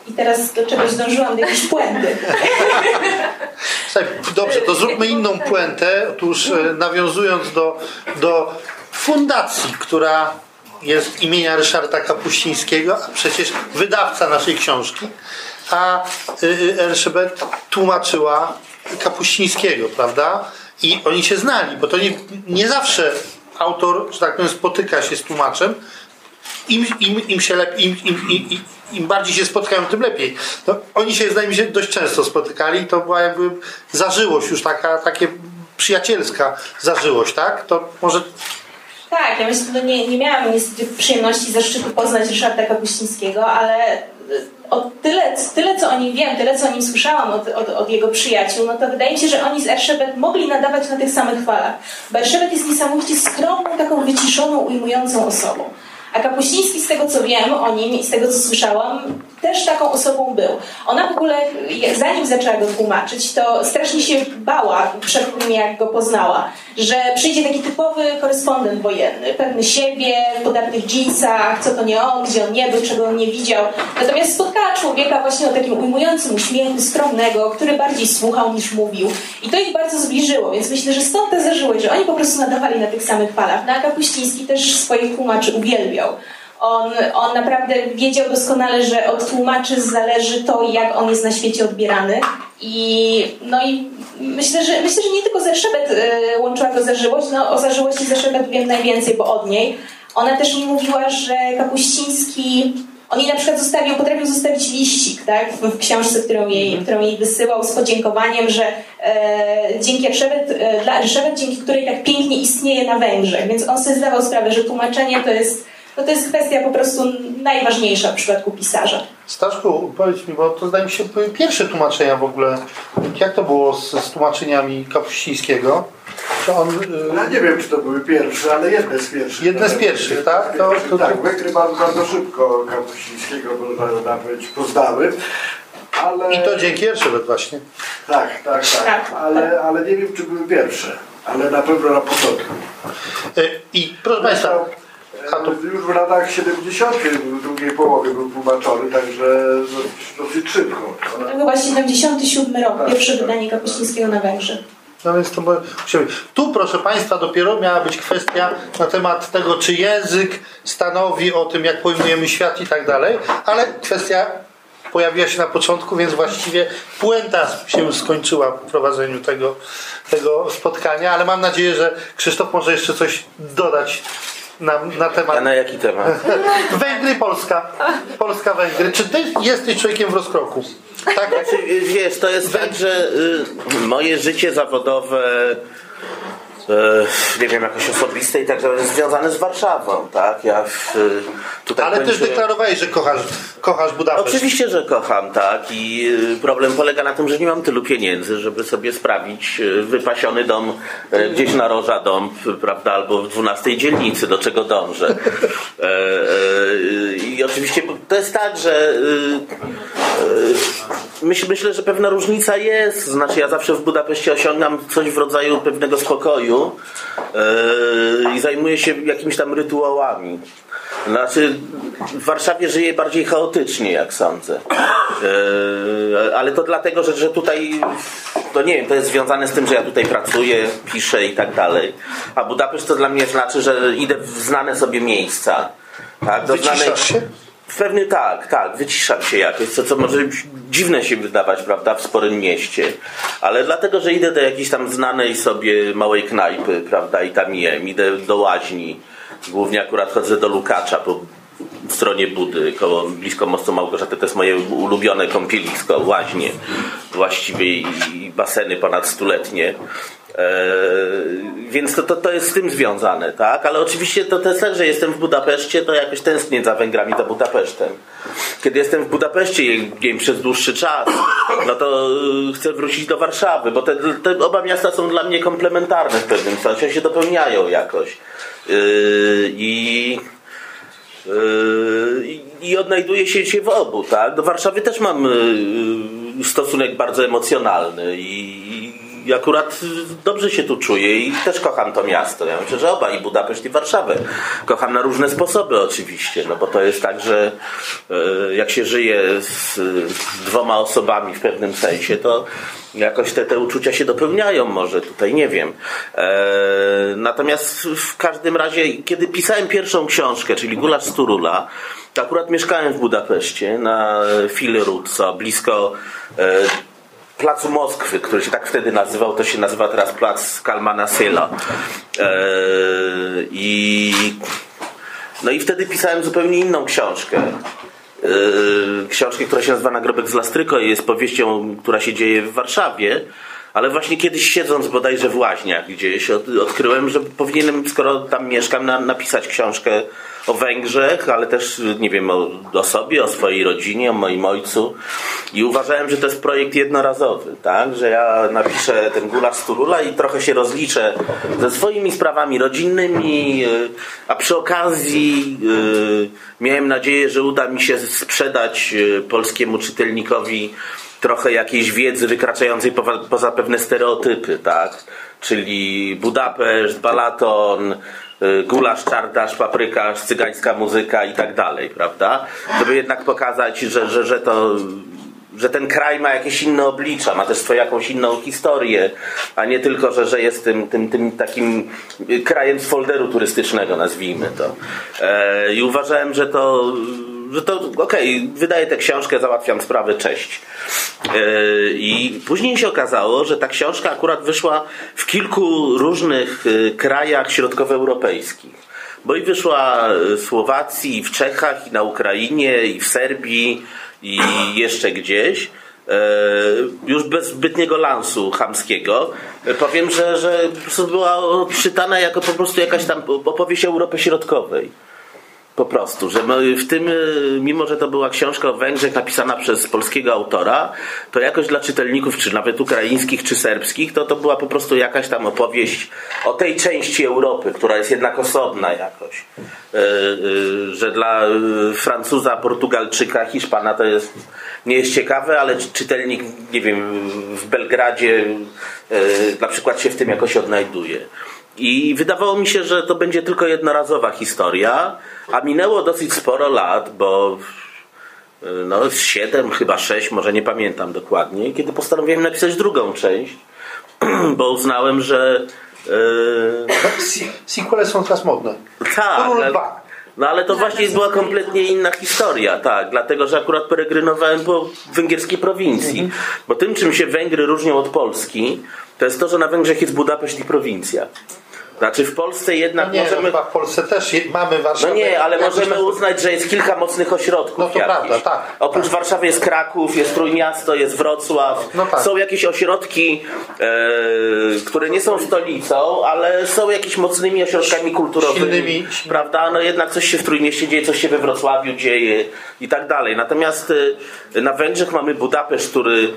I teraz do czegoś dążyłam, do jakiejś puenty. (laughs) Dobrze, to zróbmy inną puentę. Otóż e, nawiązując do, do fundacji, która jest imienia Ryszarda Kapuścińskiego, a przecież wydawca naszej książki, a y, y, Elżbet tłumaczyła Kapuścińskiego, prawda? I oni się znali, bo to nie, nie zawsze autor, że tak powiem, spotyka się z tłumaczem. Im, im, im się lepiej, im, im, im, im, bardziej się spotkają, tym lepiej. No, oni się, zdaje mi się, dość często spotykali to była jakby zażyłość już taka, takie przyjacielska zażyłość, tak? To może Tak, ja myślę, że nie, nie miałam niestety przyjemności zaszczytu poznać Ryszarda Kapuścińskiego, ale y, o tyle, tyle, co o nim wiem, tyle, co o nim słyszałam od, od, od jego przyjaciół, no to wydaje mi się, że oni z Erszebet mogli nadawać na tych samych falach. Bo Erszebet jest niesamowicie skromną, taką wyciszoną, ujmującą osobą. A Kapuściński, z tego co wiem o nim i z tego co słyszałam, też taką osobą był. Ona w ogóle, zanim zaczęła go tłumaczyć, to strasznie się bała przed tym, jak go poznała, że przyjdzie taki typowy korespondent wojenny, pewny siebie, w podartych dżinsach, co to nie on, gdzie on nie był, czego on nie widział. Natomiast spotkała człowieka właśnie o takim ujmującym uśmiechu, skromnego, który bardziej słuchał niż mówił. I to ich bardzo zbliżyło, więc myślę, że stąd ta zażyłość, że oni po prostu nadawali na tych samych falach. No a Kapuściński też swoich tłumaczy uwielbiał. On, on naprawdę wiedział doskonale, że od tłumaczy zależy to, jak on jest na świecie odbierany. I, no i myślę, że, myślę, że nie tylko Zerszebet y, łączyła go zażyłość. No, o zażyłości Zerszebet wiem najwięcej, bo od niej. Ona też mi mówiła, że Kapuściński on jej na przykład zostawił, potrafił zostawić liścik tak, w, książce, którą jej, którą jej wysyłał z podziękowaniem, że e, dzięki Erszebet, e, dla Erszebet, dzięki której tak pięknie istnieje na Węgrzech. Więc on sobie zdawał sprawę, że tłumaczenie to jest, no to jest kwestia po prostu najważniejsza w przypadku pisarza. Staszku, powiedz mi, bo to zdaje mi się były pierwsze tłumaczenia w ogóle. Jak to było z, z tłumaczeniami Kapuścińskiego? Czy on, y, Ja nie wiem, czy to były pierwsze, ale jedne z pierwszych. Jedne z pierwszych, tak? To- to- tak, Węgry bardzo, bardzo szybko Kapuścińskiego, można powiedzieć, poznały. Ale... I to dzięki Erszebet właśnie. Tak, tak, tak. Ale, ale nie wiem, czy były pierwsze. Ale na pewno na początku. Y, I proszę Państwa, E, Już w latach 70. w drugiej połowie był tłumaczony, także dosyć, szybko. To chyba 77 rok, pierwsze wydanie Kapuścińskiego na Węgrzech. No więc to musimy- Tu, proszę Państwa, dopiero miała być kwestia na temat tego, czy język stanowi o tym, jak pojmujemy świat i tak dalej, ale kwestia pojawiła się na początku, więc właściwie puenta się skończyła w prowadzeniu tego, tego spotkania, ale mam nadzieję, że Krzysztof może jeszcze coś dodać na, na temat. A na jaki temat? (laughs) Węgry, Polska. Polska, Węgry. Czy ty jesteś człowiekiem w rozkroku? Tak? Znaczy, wiesz, to jest tak, że y, moje życie zawodowe nie wiem, jakoś osobiste i tak dalej, związane z Warszawą, tak? Ja y, tutaj Ale też deklarowałeś, że kochasz, kochasz Budapeszt. Oczywiście, że kocham, tak. I y, problem polega na tym, że nie mam tylu pieniędzy, żeby sobie sprawić wypasiony dom gdzieś na Roża dom, prawda, albo w 12 dzielnicy, do czego dążę. E, e, I oczywiście to jest tak, że myśl, myślę, że pewna różnica jest. Znaczy, ja zawsze w Budapeszcie osiągam coś w rodzaju pewnego spokoju y, i zajmuję się jakimiś tam rytuałami. Znaczy, w Warszawie żyje bardziej chaotycznie, jak sądzę. E, ale to dlatego, że, że tutaj, to nie wiem, to jest związane z tym, że ja tutaj pracuję, piszę i tak dalej. A Budapeszt to dla mnie znaczy, że idę w znane sobie miejsca. Tak, do znanej- się? W pewnym tak, tak, wyciszam się jakoś, co, co może dziwne się wydawać, prawda, w sporym mieście. Ale dlatego, że idę do jakiejś tam znanej sobie małej knajpy, prawda, i tam jem, idę do łaźni. Głównie akurat chodzę do Lukacza po stronie Budy, koło, blisko Mostu Małgorzaty. To jest moje ulubione kąpielisko, łaźnie właściwie i baseny ponad stuletnie. Eee, więc to, to, to jest z tym związane, tak? Ale oczywiście to, to jest tak, że jestem w Budapeszcie, to jakoś tęsknię za Węgrami, za Budapesztem. Kiedy jestem w Budapeszcie wiem, przez dłuższy czas, no to y, chcę wrócić do Warszawy, bo te, te oba miasta są dla mnie komplementarne w pewnym sensie, się dopełniają jakoś. Yy, I Yy, i odnajduję się, się w obu, tak? Do Warszawy też mam yy, stosunek bardzo emocjonalny i i akurat dobrze się tu czuję i też kocham to miasto. Ja myślę, że oba, i Budapeszt, i Warszawę. Kocham na różne sposoby oczywiście, no bo to jest tak, że yy, jak się żyje z dwoma osobami w pewnym sensie, to jakoś te, te uczucia się dopełniają może, tutaj nie wiem. E, natomiast w każdym razie, kiedy pisałem pierwszą książkę, czyli Gulasz z Turula, to akurat mieszkałem w Budapeszcie na Filerud, co blisko e, Placu Moskwy, który się tak wtedy nazywał, to się nazywa teraz Plac Kalmana Syla. E, I no i wtedy pisałem zupełnie inną książkę. Yy, książkę, która się nazywa Nagrobek z Lastryko i jest powieścią, która się dzieje w Warszawie. Ale właśnie kiedyś siedząc bodajże w Łaźniach gdzieś od, odkryłem, że powinienem, skoro tam mieszkam, na, napisać książkę o Węgrzech, ale też, nie wiem, o, o sobie, o swojej rodzinie, o moim ojcu. I uważałem, że to jest projekt jednorazowy, tak? Że ja napiszę ten gulasz Turula i trochę się rozliczę ze swoimi sprawami rodzinnymi, yy, a przy okazji yy, miałem nadzieję, że uda mi się sprzedać yy, polskiemu czytelnikowi trochę jakiejś wiedzy wykraczającej poza, poza pewne stereotypy, tak? Czyli Budapeszt, Balaton, y, gulasz, czardasz, paprykarz, cygańska muzyka i tak dalej, prawda? Żeby jednak pokazać, że, że, że to że ten kraj ma jakieś inne oblicza, ma też swoją jakąś inną historię, a nie tylko, że, że jest tym, tym, tym takim krajem z folderu turystycznego, nazwijmy to. E, I uważałem, że to, że to okej, wydaję tę książkę, załatwiam sprawę, cześć. E, I później się okazało, że ta książka akurat wyszła w kilku różnych e, krajach środkowoeuropejskich. Bo i wyszła w Słowacji, i w Czechach, i na Ukrainie, i w Serbii, i jeszcze gdzieś. E, już bez zbytniego lansu chamskiego. E, powiem, że, że była czytana jako po prostu jakaś tam opowieść Europy Środkowej. Po prostu, że w tym, y, mimo że to była książka o Węgrzech napisana przez polskiego autora, to jakoś dla czytelników, czy nawet ukraińskich, czy serbskich, to to była po prostu jakaś tam opowieść o tej części Europy, która jest jednak osobna jakoś. Y, y, Że dla Francuza, Portugalczyka, Hiszpana to jest nie jest ciekawe, ale czytelnik, nie wiem, w Belgradzie na przykład się w tym jakoś odnajduje. I wydawało mi się, że to będzie tylko jednorazowa historia, a minęło dosyć sporo lat, bo y, no, z siedem, chyba sześć, może nie pamiętam dokładnie, kiedy postanowiłem napisać drugą część, (clears throat) bo uznałem, że. Yy... Sequele są teraz modne. Tak, no ale to właśnie była kompletnie inna historia, tak, dlatego że akurat peregrynowałem po węgierskiej prowincji. Bo tym, czym się Węgry różnią od Polski, to jest to, że na Węgrzech jest Budapeszt i prowincja. Znaczy w Polsce jednak No nie, możemy... no, chyba w Polsce też mamy Warszawę. No nie, ale możemy uznać, że jest kilka mocnych ośrodków. No to jakichś. prawda, tak. Oprócz Warszawy jest Kraków, jest Trójmiasto, jest Wrocław. No tak. Są jakieś ośrodki, e, które nie są stolicą, ale są jakimiś mocnymi ośrodkami kulturowymi. Silnymi. Prawda? No jednak coś się w Trójmieście dzieje, coś się we Wrocławiu dzieje i tak dalej. Natomiast e, na Węgrzech mamy Budapeszt, który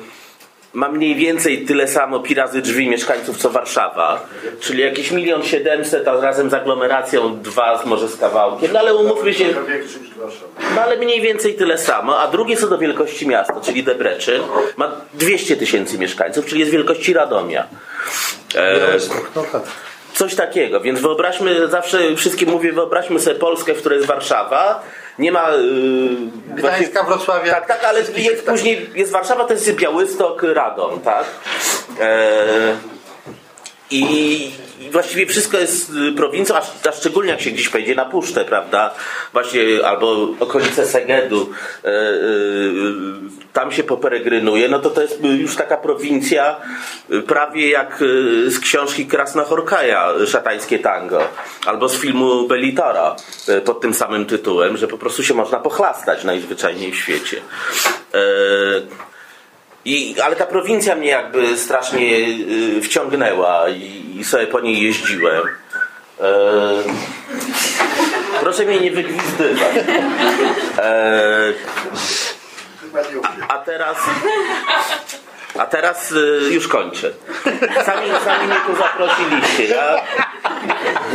ma mniej więcej tyle samo pi razy drzwi mieszkańców co Warszawa, czyli jakieś milion siedemset, a razem z aglomeracją dwa może z kawałkiem, no ale umówmy się, no ale mniej więcej tyle samo, a drugie co do wielkości miasta, czyli Debrecen, ma 200 tysięcy mieszkańców, czyli jest wielkości Radomia. E. coś takiego, więc wyobraźmy, zawsze wszystkim mówię, wyobraźmy sobie Polskę, w której jest Warszawa, nie ma... Yy, Gdańska, Wrocławia. tak, tak, ale jest później jest Warszawa, to jest Białystok, Radom, tak? E, i, właściwie wszystko jest y, prowincją, a, szczególnie jak się gdzieś pojedzie na puszczę, prawda? Właśnie, albo okolice Segedu, e, e, tam się poperegrynuje, no to to jest y, już taka prowincja y, prawie jak z książki Krasna Horkaja, Szatańskie Tango, albo z filmu Belitora y, pod tym samym tytułem, że po prostu się można pochlastać najzwyczajniej w świecie. E, i, ale ta prowincja mnie jakby strasznie y, wciągnęła i, i sobie po niej jeździłem. E, proszę mnie nie wygwizdywać. E, a teraz. A teraz y, już kończę. Sami, sami mnie tu zaprosiliście. Ja,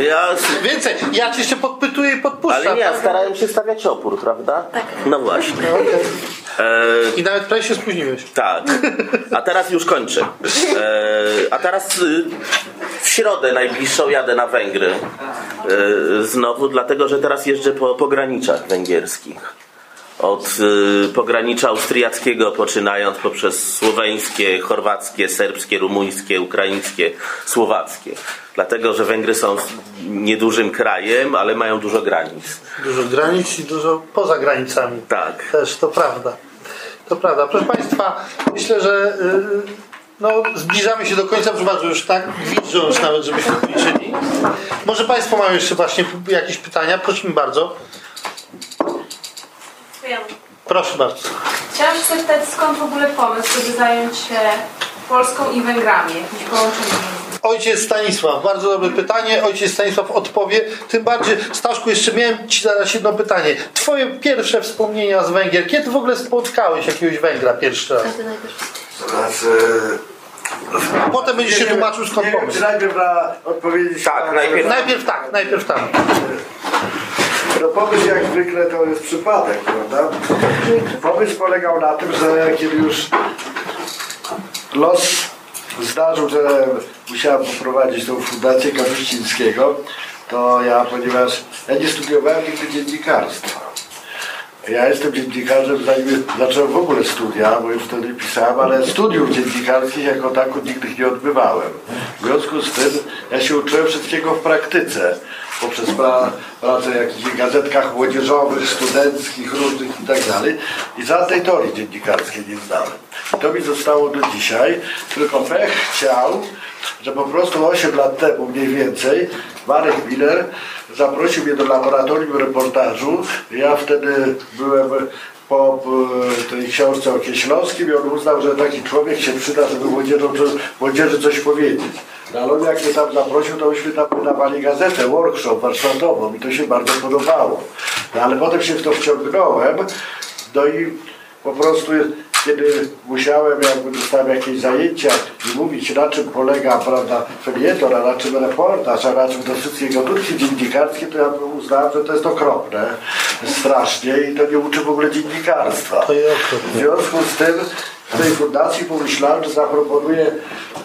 ja, Więcej, ja ci jeszcze podpytuję i podpuszczam. ale nie, ja starałem się stawiać opór, prawda? Tak. No właśnie. E, I nawet prawie się spóźniłeś. tak. A teraz już kończę. E, a teraz y, w środę najbliższą jadę na Węgry. E, znowu, dlatego że teraz jeżdżę po pograniczach węgierskich. Od y, pogranicza austriackiego poczynając poprzez słoweńskie, chorwackie, serbskie, rumuńskie, ukraińskie, słowackie. Dlatego, że Węgry są niedużym krajem, ale mają dużo granic. Dużo granic i dużo poza granicami. Tak. Też, to prawda. To prawda. Proszę Państwa, myślę, że yy, no, zbliżamy się do końca, proszę bardzo, już tak widzę już nawet, żebyśmy policzyli. Może Państwo mają jeszcze właśnie jakieś pytania? Prosimy bardzo. Proszę bardzo. Chciałam się zapytać, skąd w ogóle pomysł, żeby zająć się Polską i Węgrami, jakimś połączeniem? Ojciec Stanisław, bardzo dobre pytanie. Ojciec Stanisław odpowie. Tym bardziej, Staszku, jeszcze miałem Ci zadać jedno pytanie. Twoje pierwsze wspomnienia z Węgier. Kiedy w ogóle spotkałeś jakiegoś Węgra pierwszy raz? Znaczy, Potem będziesz się tłumaczył skąd pomysł. najpierw na odpowiedzieć Tak, na- najpierw- Najpierw tak, najpierw tak. No pomysł jak zwykle to jest przypadek, prawda? Pomysł polegał na tym, że kiedy już los zdarzył, że musiałem poprowadzić tą fundację Kapuścińskiego, to ja, ponieważ ja nie studiowałem nigdy dziennikarstwa. Ja jestem dziennikarzem, zanim zacząłem w ogóle studia, bo już wtedy pisałem, ale studiów dziennikarskich jako tako nigdy nie odbywałem. W związku z tym ja się uczyłem wszystkiego w praktyce, poprzez pra, pracę w jakichś gazetkach młodzieżowych, studenckich, różnych i tak dalej. I żadnej teorii dziennikarskiej nie znałem. I to mi zostało do dzisiaj, tylko pech chciał, że po prostu 8 lat temu mniej więcej Marek Miller zaprosił mnie do laboratorium reportażu. Ja wtedy byłem po e, tej książce o Kieślowskim i on uznał, że taki człowiek się przyda, żeby młodzieżom, młodzieży coś powiedzieć. No, ale on jak mnie tam zaprosił, to myśmy tam wydawali gazetę, workshop warsztatową i to się bardzo podobało. No ale potem się w to wciągnąłem, no i po prostu kiedy musiałem, jakby dostałem jakieś zajęcia i mówić na czym polega, prawda, felieton, a na czym reportaż, a na czym te wszystkie gatunki dziennikarskie, to ja uznałem, że to jest okropne, strasznie i to nie uczy w ogóle dziennikarstwa. W związku z tym w tej fundacji pomyślałem, że zaproponuję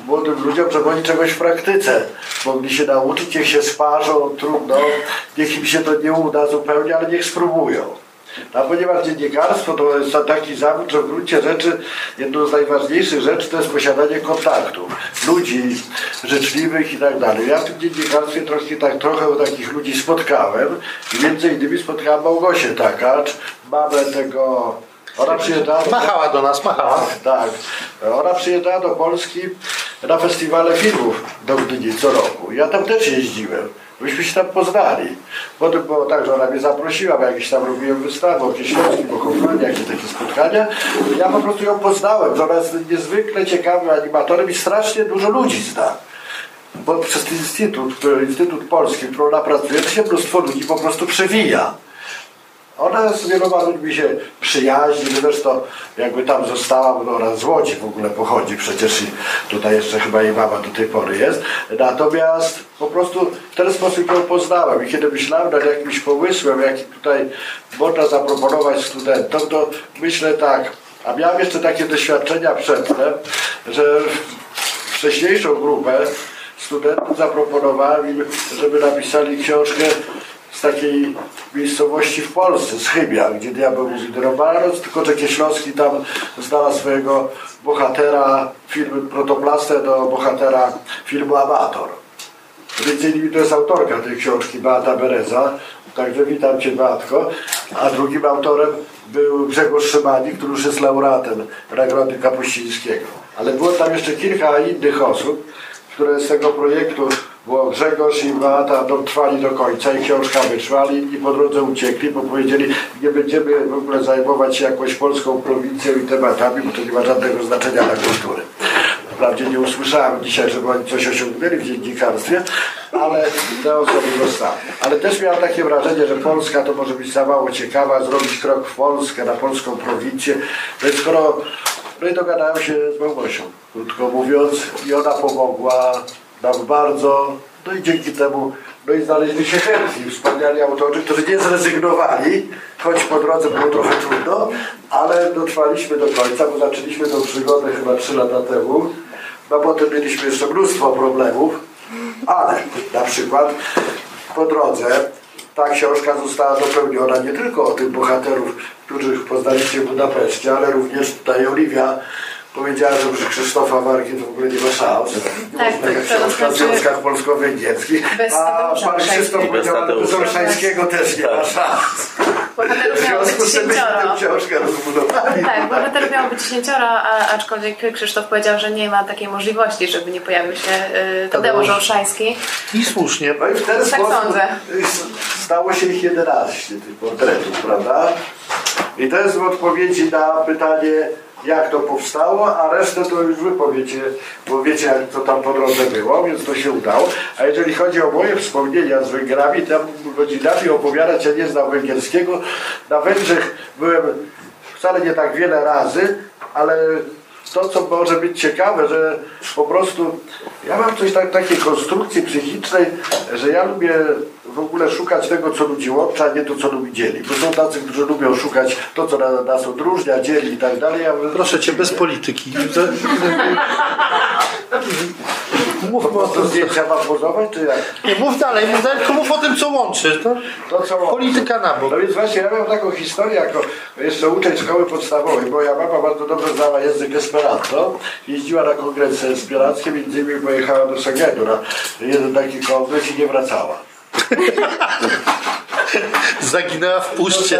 młodym ludziom, żeby oni czegoś w praktyce mogli się nauczyć, niech się sparzą, trudno, niech im się to nie uda zupełnie, ale niech spróbują. A ponieważ dziennikarstwo to jest taki zawód, że w gruncie rzeczy jedną z najważniejszych rzeczy to jest posiadanie kontaktów, ludzi życzliwych i tak dalej. Ja w tym dziennikarstwie trochę, tak, trochę takich ludzi spotkałem i między innymi spotkałem Małgosię Takacz, mamę tego ona przyjechała Machała do nas, machała. Tak. Ona przyjechała do Polski na festiwale filmów do Gdyni co roku. Ja tam też jeździłem. Myśmy się tam poznali. Potem było tak, że ona mnie zaprosiła, bo jakieś tam robiłem wystawę o Kieślowskim, o Hoffmanie, jakieś takie spotkania. Ja po prostu ją poznałem, że ona jest niezwykle ciekawym animatorem i strasznie dużo ludzi zna. Bo przez ten instytut, który, Instytut Polski, w którym ona pracuje, to się mnóstwo ludzi po prostu przewija. Ona z wieloma ludźmi się przyjaźni, zresztą jakby tam została, bo ona z Łodzi w ogóle pochodzi, przecież i tutaj jeszcze chyba jej mama do tej pory jest. Natomiast po prostu w ten sposób ją poznałem i kiedy myślałem nad jakimś pomysłem, jaki tutaj można zaproponować studentom, to myślę tak, a miałem jeszcze takie doświadczenia przedtem, że wcześniejszą grupę studentów zaproponowałem im, żeby napisali książkę z takiej miejscowości w Polsce, z Chybia, gdzie diabeł mówi do Romanos, tylko że Kieślowski tam znalazł swojego bohatera, film protoplastę do bohatera filmu Amator. Między innymi to jest autorka tej książki, Beata Bereza, także witam Cię Beatko. A drugim autorem był Grzegorz Szymanik, który już jest laureatem Nagrody Kapuścińskiego. Ale było tam jeszcze kilka innych osób, które z tego projektu bo Grzegorz i Beata dotrwali do końca i książka ale inni po drodze uciekli, bo powiedzieli, nie będziemy w ogóle zajmować się jakąś polską prowincją i tematami, bo to nie ma żadnego znaczenia dla kultury. Wprawdzie nie usłyszałem dzisiaj, żeby oni coś osiągnęli w dziennikarstwie, ale te osoby zostały. Ale też miałem takie wrażenie, że Polska to może być za mało ciekawa, zrobić krok w Polskę, na polską prowincję. Więc skoro no i dogadałem się z Małgosią, krótko mówiąc, i ona pomogła bardzo, no i dzięki temu, no i znaleźli się chętni, wspaniali autorzy, którzy nie zrezygnowali, choć po drodze było trochę trudno, ale dotrwaliśmy do końca, bo zaczęliśmy tę przygodę chyba trzy lata temu, no potem mieliśmy jeszcze mnóstwo problemów, ale na przykład po drodze ta książka została dopełniona nie tylko o tych bohaterów, których poznaliście w Budapeszcie, ale również tutaj Oliwia powiedziała, że przy Krzysztofa Warki to w ogóle nie ma szans. Tak, tak, to książka w znaczy- związkach polsko-węgierskich. Bez A pan Krzysztof powiedział, ale bez. Olszańskiego też nie ma szans. W Bohaterów miało być związku z tym myśmy tę dziesięcioro. książkę rozbudowali. Tak, bohaterów miało być dziesięcioro, a, aczkolwiek Krzysztof powiedział, że nie ma takiej możliwości, żeby nie pojawił się y, Tadeusz Olszański. I słusznie. No i w ten Tak sposób sądzę. stało się ich 11 tych portretów, prawda? I to jest w odpowiedzi na pytanie, jak to powstało, a resztę to już wy powiecie, bo wiecie, jak to tam po drodze było, więc to się udało. A jeżeli chodzi o moje wspomnienia z Węgrami, tam godzinami opowiadać, ja nie znam węgierskiego. Na Węgrzech byłem wcale nie tak wiele razy, ale to, co może być ciekawe, że po prostu ja mam coś tak, takiej konstrukcji psychicznej, że ja lubię w ogóle szukać tego, co ludzi łączy, a nie to, co ludzi dzieli. Bo są tacy, którzy lubią szukać to, co na- nas odróżnia, dzieli i tak dalej. Ja Proszę Cię, bez polityki. (laughs) Mów po to zdjęcia mam pozować, czy jak? Nie, mów dalej, mów dalej, tylko mów o tym, co łączy. To To, co łączy. polityka na bok. No więc właśnie ja miałem taką historię jako jeszcze uczeń szkoły podstawowej. Moja mama bardzo dobrze znała język Esperanto. Jeździła na kongresy esperackie, między innymi pojechała do Segenu na jeden taki kongres i nie wracała. (laughs) Zaginęła w puszcie.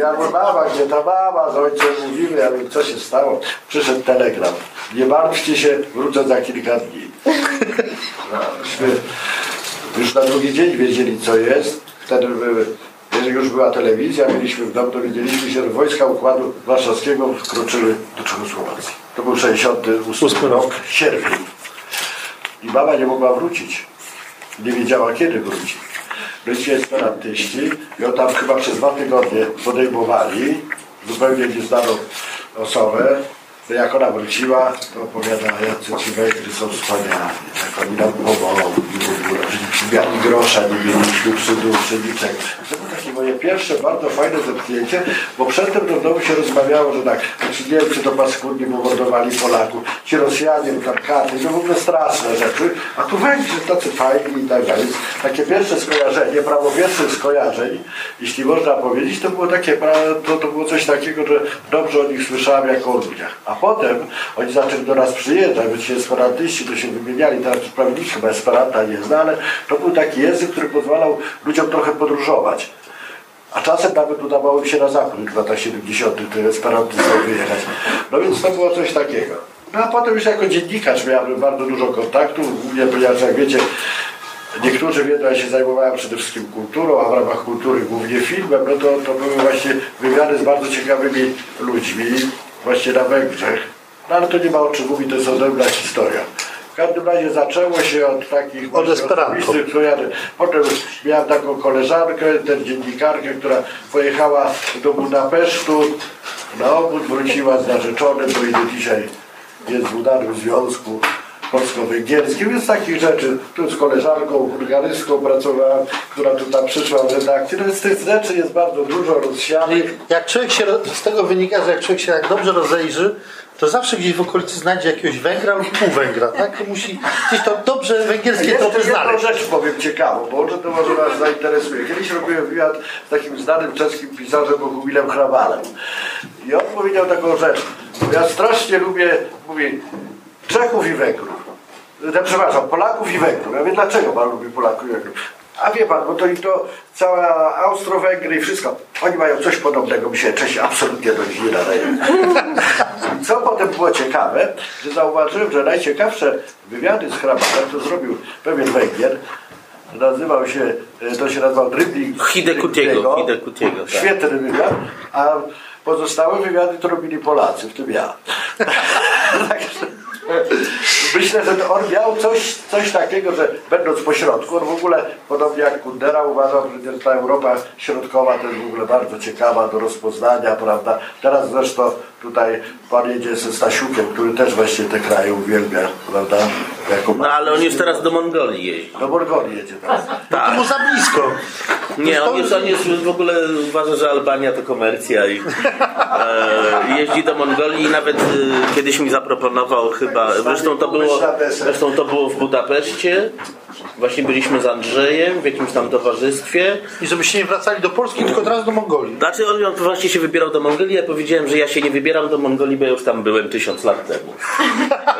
Ja mówię, mama, gdzie ta mama? Z ojcem mówimy, ja mówię, co się stało? Przyszedł telegram. Nie martwcie się, wrócę za kilka dni. No, myśmy już na drugi dzień wiedzieli, co jest. Wtedy były, jeżeli już była telewizja, byliśmy w domu, dowiedzieliśmy się, że wojska Układu Warszawskiego wkroczyły do Czechosłowacji. To był 68 rok, sierpień. I mama nie mogła wrócić. Nie wiedziała, kiedy wróci. Byli esperantyści i on tam chyba przez dwa tygodnie podejmowali zupełnie nieznaną osobę. Jak ona wróciła, to opowiada, jacy ci węgry są wspaniali, jak oni nam pomogli w ogóle, że mieli grosza, nie mieliśmy przy duszy, niczego. To było takie moje pierwsze bardzo fajne zetknięcie, bo przedtem w domu się rozmawiało, że tak, ci Niemcy to paskudnie pomordowali Polaków, ci Rosjanie, tam Katy, no w ogóle straszne rzeczy, a tu Węgrzy tacy fajni i tak dalej. Takie pierwsze skojarzenie, prawo pierwszych skojarzeń, jeśli można powiedzieć, to było takie, to, to było coś takiego, że dobrze o nich słyszałem jako o ludziach. A potem oni zaczęli do nas przyjeżdżać, bo ci esperantyści to się wymieniali, teraz prawie nikt chyba esperanta nie zna, ale to był taki język, który pozwalał ludziom trochę podróżować. A czasem nawet udawało mi się na zachód w latach 70. te esperantystów wyjechać. No więc to było coś takiego. No a potem już jako dziennikarz miałem bardzo dużo kontaktów, głównie ponieważ jak wiecie, niektórzy wiedzą, ja się zajmowałem przede wszystkim kulturą, a w ramach kultury głównie filmem, no to, to były właśnie wywiady z bardzo ciekawymi ludźmi, właśnie na Węgrzech. No ale to nie ma o czym mówić, to jest odrębna historia. W każdym razie zaczęło się od takich Od osobistych przejadów. Potem miałem taką koleżankę, też dziennikarkę, która pojechała do Budapesztu na obóz, wróciła z narzeczonym, bo i do dzisiaj jest w udanym związku polsko-węgierskim, więc takich rzeczy. Tu z koleżanką bulgaryską pracowałem, która tutaj przyszła w redakcji. No więc tych rzeczy jest bardzo dużo rozsianych. Jak człowiek się, z tego wynika, że jak człowiek się tak dobrze rozejrzy, to zawsze gdzieś w okolicy znajdzie jakiegoś Węgra lub pół Węgra, tak? Musi gdzieś to dobrze węgierskie tropy jedną znaleźć. rzecz powiem ciekawą, bo to może Was zainteresuje. Kiedyś robiłem wywiad z takim znanym czeskim pisarzem Bohumilem Hrabalem. I on powiedział taką rzecz. Ja strasznie lubię, mówi, Czechów i Węgrów. E, Przepraszam, Polaków i Węgrów. Ja wiem, dlaczego Pan lubi Polaków i Węgrów. A wie Pan, bo to i to cała Austro-Węgry i wszystko. Oni mają coś podobnego, mi się Czesi absolutnie do nich nie nadają. (laughs) Co potem było ciekawe, że zauważyłem, że najciekawsze wywiady z Hrabalem to zrobił pewien Węgier, nazywał się, e, to się nazywał Dribbling Hidekutiego, Hidekutiego, tak. Świetny wywiad, a pozostałe wywiady to robili Polacy, w tym ja. (laughs) Myślę, że on miał coś, coś takiego, że będąc po środku, on w ogóle, podobnie jak Kundera, uważał, że ta Europa Środkowa to jest w ogóle bardzo ciekawa do rozpoznania, prawda? Teraz zresztą tutaj pan jedzie ze Stasiukiem, który też właśnie te kraje uwielbia, prawda? Jako No ale on już teraz do Mongolii jeździ. do Mongolii jedzie teraz. No to mu za blisko. Nie, on jest, on jest w ogóle uważa, że Albania to komercja i e, jeździ do Mongolii i nawet e, kiedyś mi zaproponował chyba, zresztą to było, zresztą to było w Budapeszcie, właśnie byliśmy z Andrzejem w jakimś tam towarzystwie. I żebyście nie wracali do Polski, tylko teraz do Mongolii. Znaczy on, on właśnie się wybierał do Mongolii, ja powiedziałem, że ja się nie wybieram do Mongolii, bo ja już tam byłem tysiąc lat temu. (laughs)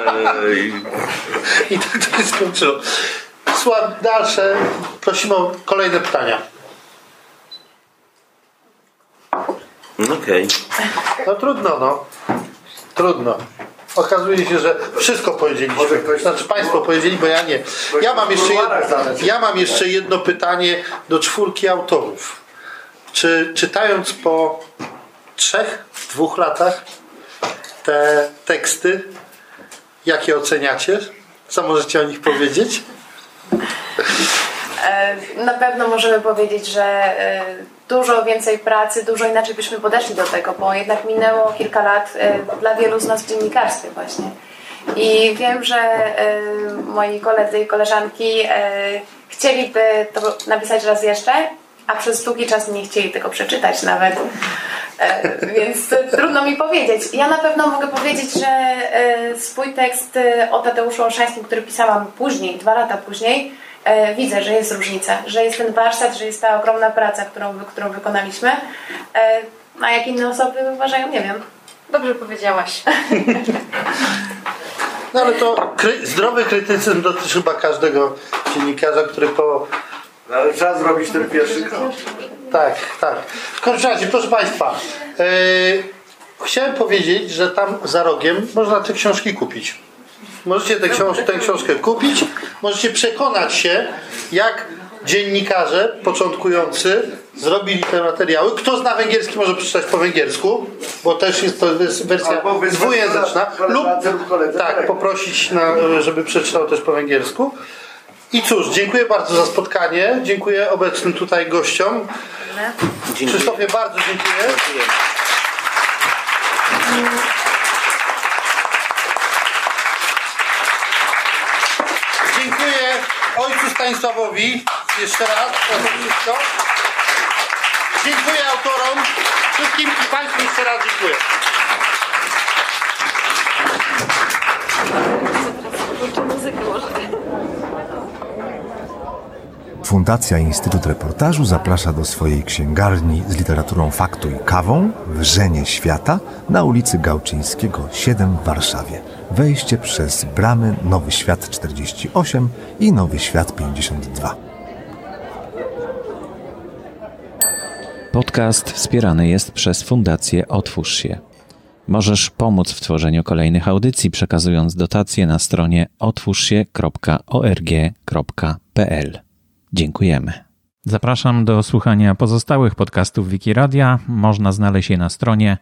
E, i- I tak to się skończyło. Słucham, dalsze. Prosimy o kolejne pytania. Okej. No trudno, no. Trudno. Okazuje się, że wszystko powiedzieliśmy. Znaczy Państwo powiedzieli, bo ja nie. Ja mam jeszcze jedno, ja mam jeszcze jedno pytanie do czwórki autorów. Czy czytając po trzech, dwóch latach te teksty, jakie oceniacie? Co możecie o nich powiedzieć? E, Na pewno możemy powiedzieć, że e, dużo więcej pracy, dużo inaczej byśmy podeszli do tego, bo jednak minęło kilka lat e, dla wielu z nas w dziennikarstwie właśnie. I wiem, że moi koledzy i koleżanki chcieliby to napisać raz jeszcze, a przez długi czas nie chcieli tego przeczytać nawet. E, Więc trudno mi powiedzieć. Ja na pewno mogę powiedzieć, że e, swój tekst e, o Tadeuszu Olszańskim, który pisałam później, dwa lata później, e, widzę, że jest różnica, że jest ten warsztat, że jest ta ogromna praca, którą, którą wykonaliśmy. E, A jak inne osoby uważają, nie wiem. Dobrze powiedziałaś. No ale to kry, zdrowy krytycyzm dotyczy chyba każdego dziennikarza, który po... No, ale trzeba zrobić ten pierwszy krok. Tak, tak. W każdym razie, proszę Państwa, e, chciałem powiedzieć, że tam za rogiem można te książki kupić. Możecie tę, książ- tę książkę kupić, możecie przekonać się, jak dziennikarze początkujący zrobili te materiały. Kto zna węgierski może przeczytać po węgiersku, bo też jest to wersja dwujęzyczna. Lub tak, poprosić, na, żeby przeczytał też po węgiersku. I cóż, dziękuję bardzo za spotkanie. Dziękuję obecnym tutaj gościom. Dziękuję. Krzysztofie, bardzo dziękuję. Dziękuję ojcu Stanisławowi jeszcze raz za to wszystko. Dziękuję autorom, wszystkim i Państwu jeszcze raz dziękuję. Muzykę może. Fundacja Instytut Reportażu zaprasza do swojej księgarni z literaturą faktu i kawą Wrzenie Świata na ulicy Gałczyńskiego 7 w Warszawie. Wejście przez bramy Nowy Świat 48 i Nowy Świat 52. Podcast wspierany jest przez Fundację Otwórz się. Możesz pomóc w tworzeniu kolejnych audycji, przekazując dotacje na stronie otwórzsie.org.pl. Dziękujemy. Zapraszam do słuchania pozostałych podcastów Wikiradia. Można znaleźć je na stronie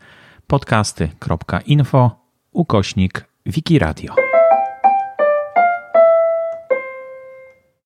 podcasty.info ukośnik Wikiradio.